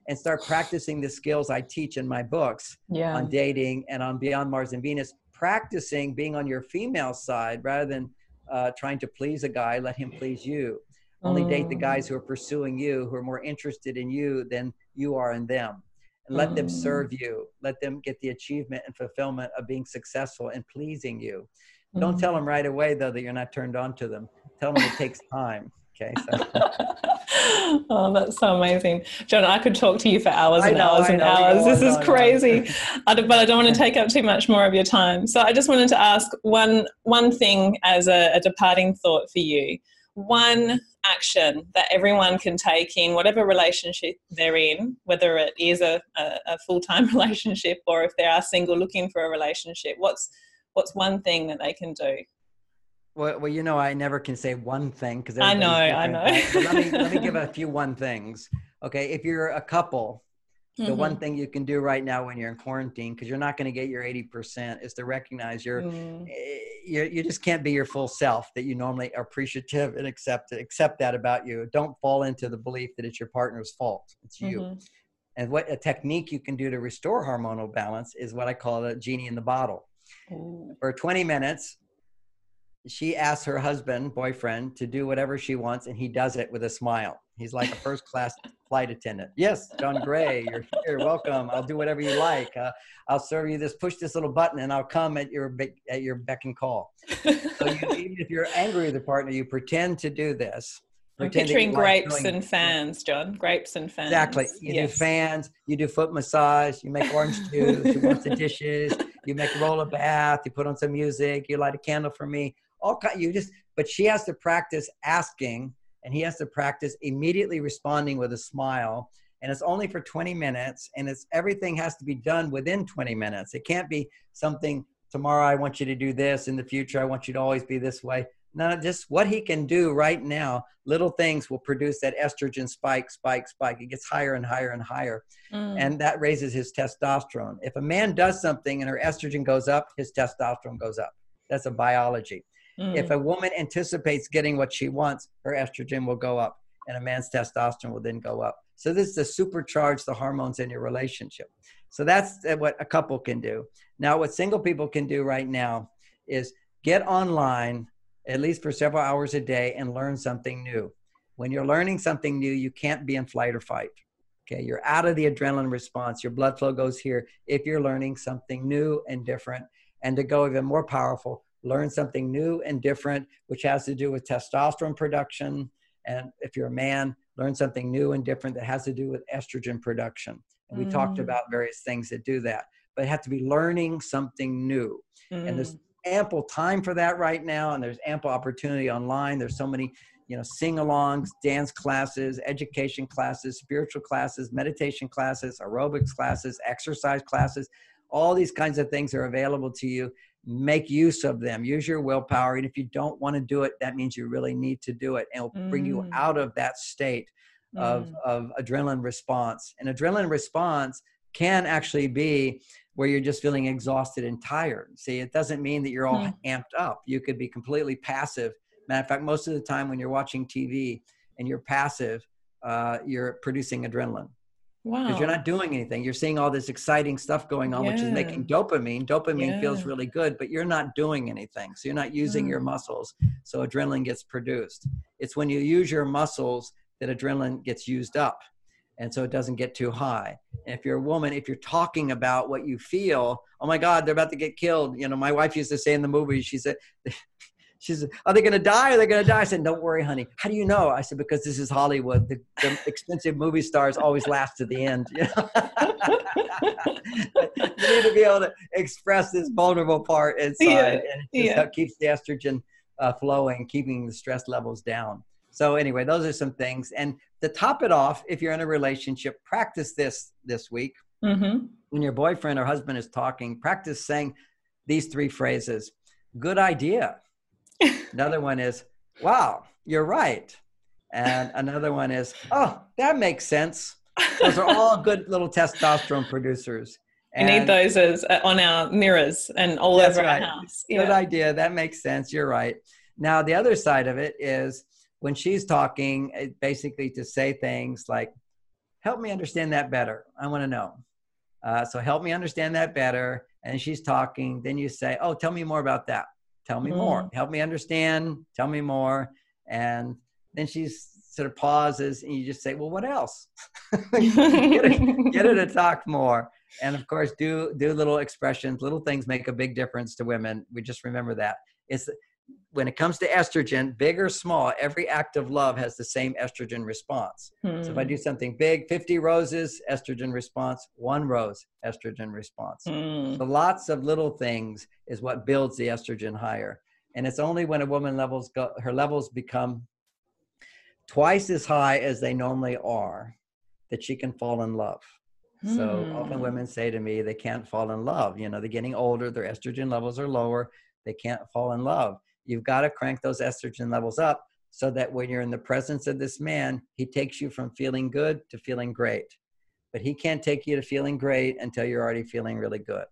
and start practicing the skills I teach in my books yeah. on dating and on Beyond Mars and Venus. Practicing being on your female side rather than uh, trying to please a guy, let him please you. Only mm. date the guys who are pursuing you, who are more interested in you than you are in them. And let mm. them serve you. Let them get the achievement and fulfillment of being successful and pleasing you. Mm. Don't tell them right away, though, that you're not turned on to them tell them it takes time. Okay. So. oh, that's so amazing. John, I could talk to you for hours and know, hours and hours. This is crazy. but I don't want to take up too much more of your time. So I just wanted to ask one one thing as a, a departing thought for you. One action that everyone can take in whatever relationship they're in, whether it is a, a, a full-time relationship or if they are single looking for a relationship. What's what's one thing that they can do? Well, well, you know, I never can say one thing because I know, I know. let me let me give a few one things. Okay, if you're a couple, the mm-hmm. one thing you can do right now when you're in quarantine, because you're not going to get your 80%, is to recognize you're, mm. you you just can't be your full self that you normally are appreciative and accept accept that about you. Don't fall into the belief that it's your partner's fault. It's you. Mm-hmm. And what a technique you can do to restore hormonal balance is what I call a genie in the bottle. Ooh. For 20 minutes, she asks her husband, boyfriend, to do whatever she wants, and he does it with a smile. He's like a first class flight attendant. Yes, John Gray, you're here. Welcome. I'll do whatever you like. Uh, I'll serve you this. Push this little button, and I'll come at your at your beck and call. So you, even if you're angry with the partner, you pretend to do this. I'm picturing grapes and fans, John. Grapes and fans. Exactly. You yes. do fans. You do foot massage. You make orange juice. you wash the dishes. You make a roll a bath. You put on some music. You light a candle for me all kind you just but she has to practice asking and he has to practice immediately responding with a smile and it's only for 20 minutes and it's everything has to be done within 20 minutes. It can't be something tomorrow i want you to do this in the future i want you to always be this way. No just what he can do right now little things will produce that estrogen spike spike spike. It gets higher and higher and higher. Mm. and that raises his testosterone. If a man does something and her estrogen goes up his testosterone goes up. That's a biology mm. if a woman anticipates getting what she wants her estrogen will go up and a man's testosterone will then go up so this is to supercharge the hormones in your relationship. So that's what a couple can do. Now, what single people can do right now is get online at least for several hours a day and learn something new. When you're learning something new, you can't be in flight or fight. Okay, you're out of the adrenaline response. Your blood flow goes here if you're learning something new and different. And to go even more powerful, learn something new and different, which has to do with testosterone production. And if you're a man, learn something new and different that has to do with estrogen production. And we mm. talked about various things that do that, but have to be learning something new. Mm. And there's mm. ample time for that right now, and there's ample opportunity online. There's so many, you know, sing-alongs, dance classes, education classes, spiritual classes, meditation classes, aerobics classes, exercise classes. All these kinds of things are available to you make use of them use your willpower and if you don't want to do it that means you really need to do it and it'll mm. bring you mm. out of that state of, mm. of adrenaline response and adrenaline response can actually be where you're just feeling exhausted and tired see it doesn't mean that you're all mm. amped up you could be completely passive matter of fact most of the time when you're watching tv and you're passive uh, you're producing adrenaline Wow. Because you're not doing anything. You're seeing all this exciting stuff going on, yeah. which is making dopamine. Dopamine yeah. feels really good, but you're not doing anything. So you're not using mm. your muscles. So adrenaline gets produced. It's when you use your muscles that adrenaline gets used up. And so it doesn't get too high. And if you're a woman, if you're talking about what you feel, oh my God, they're about to get killed. You know, my wife used to say in the movie, she said, she said, Are they going to die? Are they going to die? I said, Don't worry, honey. How do you know? I said, Because this is Hollywood. The, the expensive movie stars always last to the end. You, know? you need to be able to express this vulnerable part inside. Yeah. And it just yeah. keeps the estrogen uh, flowing, keeping the stress levels down. So, anyway, those are some things. And to top it off, if you're in a relationship, practice this this week. Mm-hmm. When your boyfriend or husband is talking, practice saying these three phrases Good idea another one is, wow, you're right. And another one is, oh, that makes sense. Those are all good little testosterone producers. And we need those as uh, on our mirrors and all over right. our house. Yeah. Good idea. That makes sense. You're right. Now, the other side of it is when she's talking, basically to say things like, help me understand that better. I want to know. Uh, so help me understand that better. And she's talking. Then you say, oh, tell me more about that tell me mm. more help me understand. Tell me more. And then she sort of pauses and you just say well what else? Get, her, get her to talk more. And of course do do little expressions. Little things make a big difference to women. We just remember that. It's when it comes to estrogen, big or small, every act of love has the same estrogen response. Hmm. So if I hmm. do something big, 50 roses, estrogen response, one rose, estrogen response. Hmm. So lots of little things is what builds the estrogen higher. And it's only when a woman levels go, her levels become twice as high as they normally are that she can fall in love. Hmm. So often hmm. women say to me they can't fall in love. You know, they're getting older, their estrogen levels are lower, they can't fall in love You've got to crank those estrogen levels up so that when you're in the presence of this man, he takes you from feeling good to feeling great. But he can't take you to feeling great until you're already feeling really good.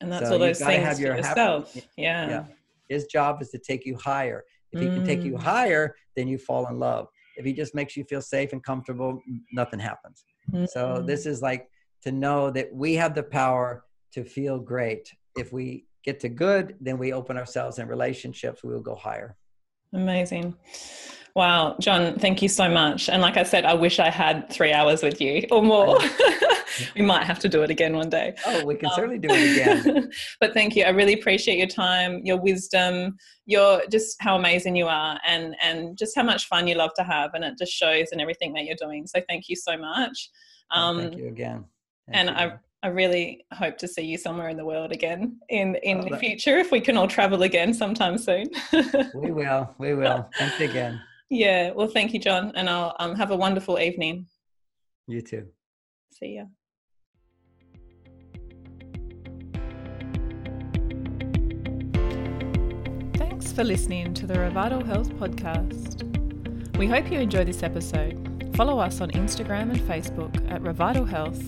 And that's so all those things have your yourself. Happy, yeah. yeah. His job is to take you higher. If he mm. can take you mm. higher, then you fall in love. If he just makes you feel safe and comfortable, nothing happens. Mm. So this is like to know that we have the power to feel great if we get to good, then we open ourselves in relationships, we will go higher. Amazing. Wow, John, thank you so much. And like I said, I wish I had three hours with you or more. we might have to do it again one day. Oh, we can um, certainly do it again. but thank you. I really appreciate your time, your wisdom, your just how amazing you are and and just how much fun you love to have and it just shows in everything that you're doing. So thank you so much. Um, oh, thank um, you again. Thank and you. I I really hope to see you somewhere in the world again in in oh, the future if we can all travel again sometime soon. we will. We will. Thanks again. Yeah. Well, thank you, John, and I'll um, have a wonderful evening. You too. See ya. Thanks for listening to the Revital Health Podcast. We hope you enjoy this episode. Follow us on Instagram and Facebook at Revital Health,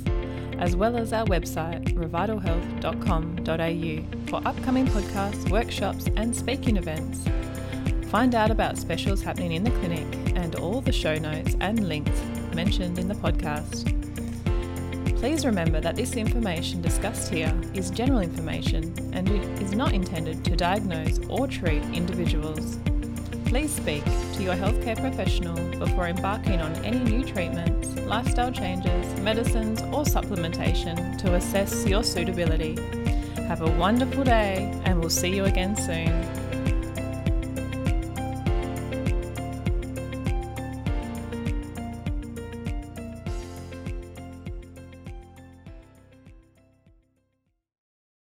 as well as our website, revitalhealth.com.au, for upcoming podcasts, workshops, and speaking events. Find out about specials happening in the clinic and all the show notes and links mentioned in the podcast. Please remember that this information discussed here is general information and it is not intended to diagnose or treat individuals. Please speak to your healthcare professional before embarking on any new treatments, lifestyle changes, medicines, or supplementation to assess your suitability. Have a wonderful day, and we'll see you again soon.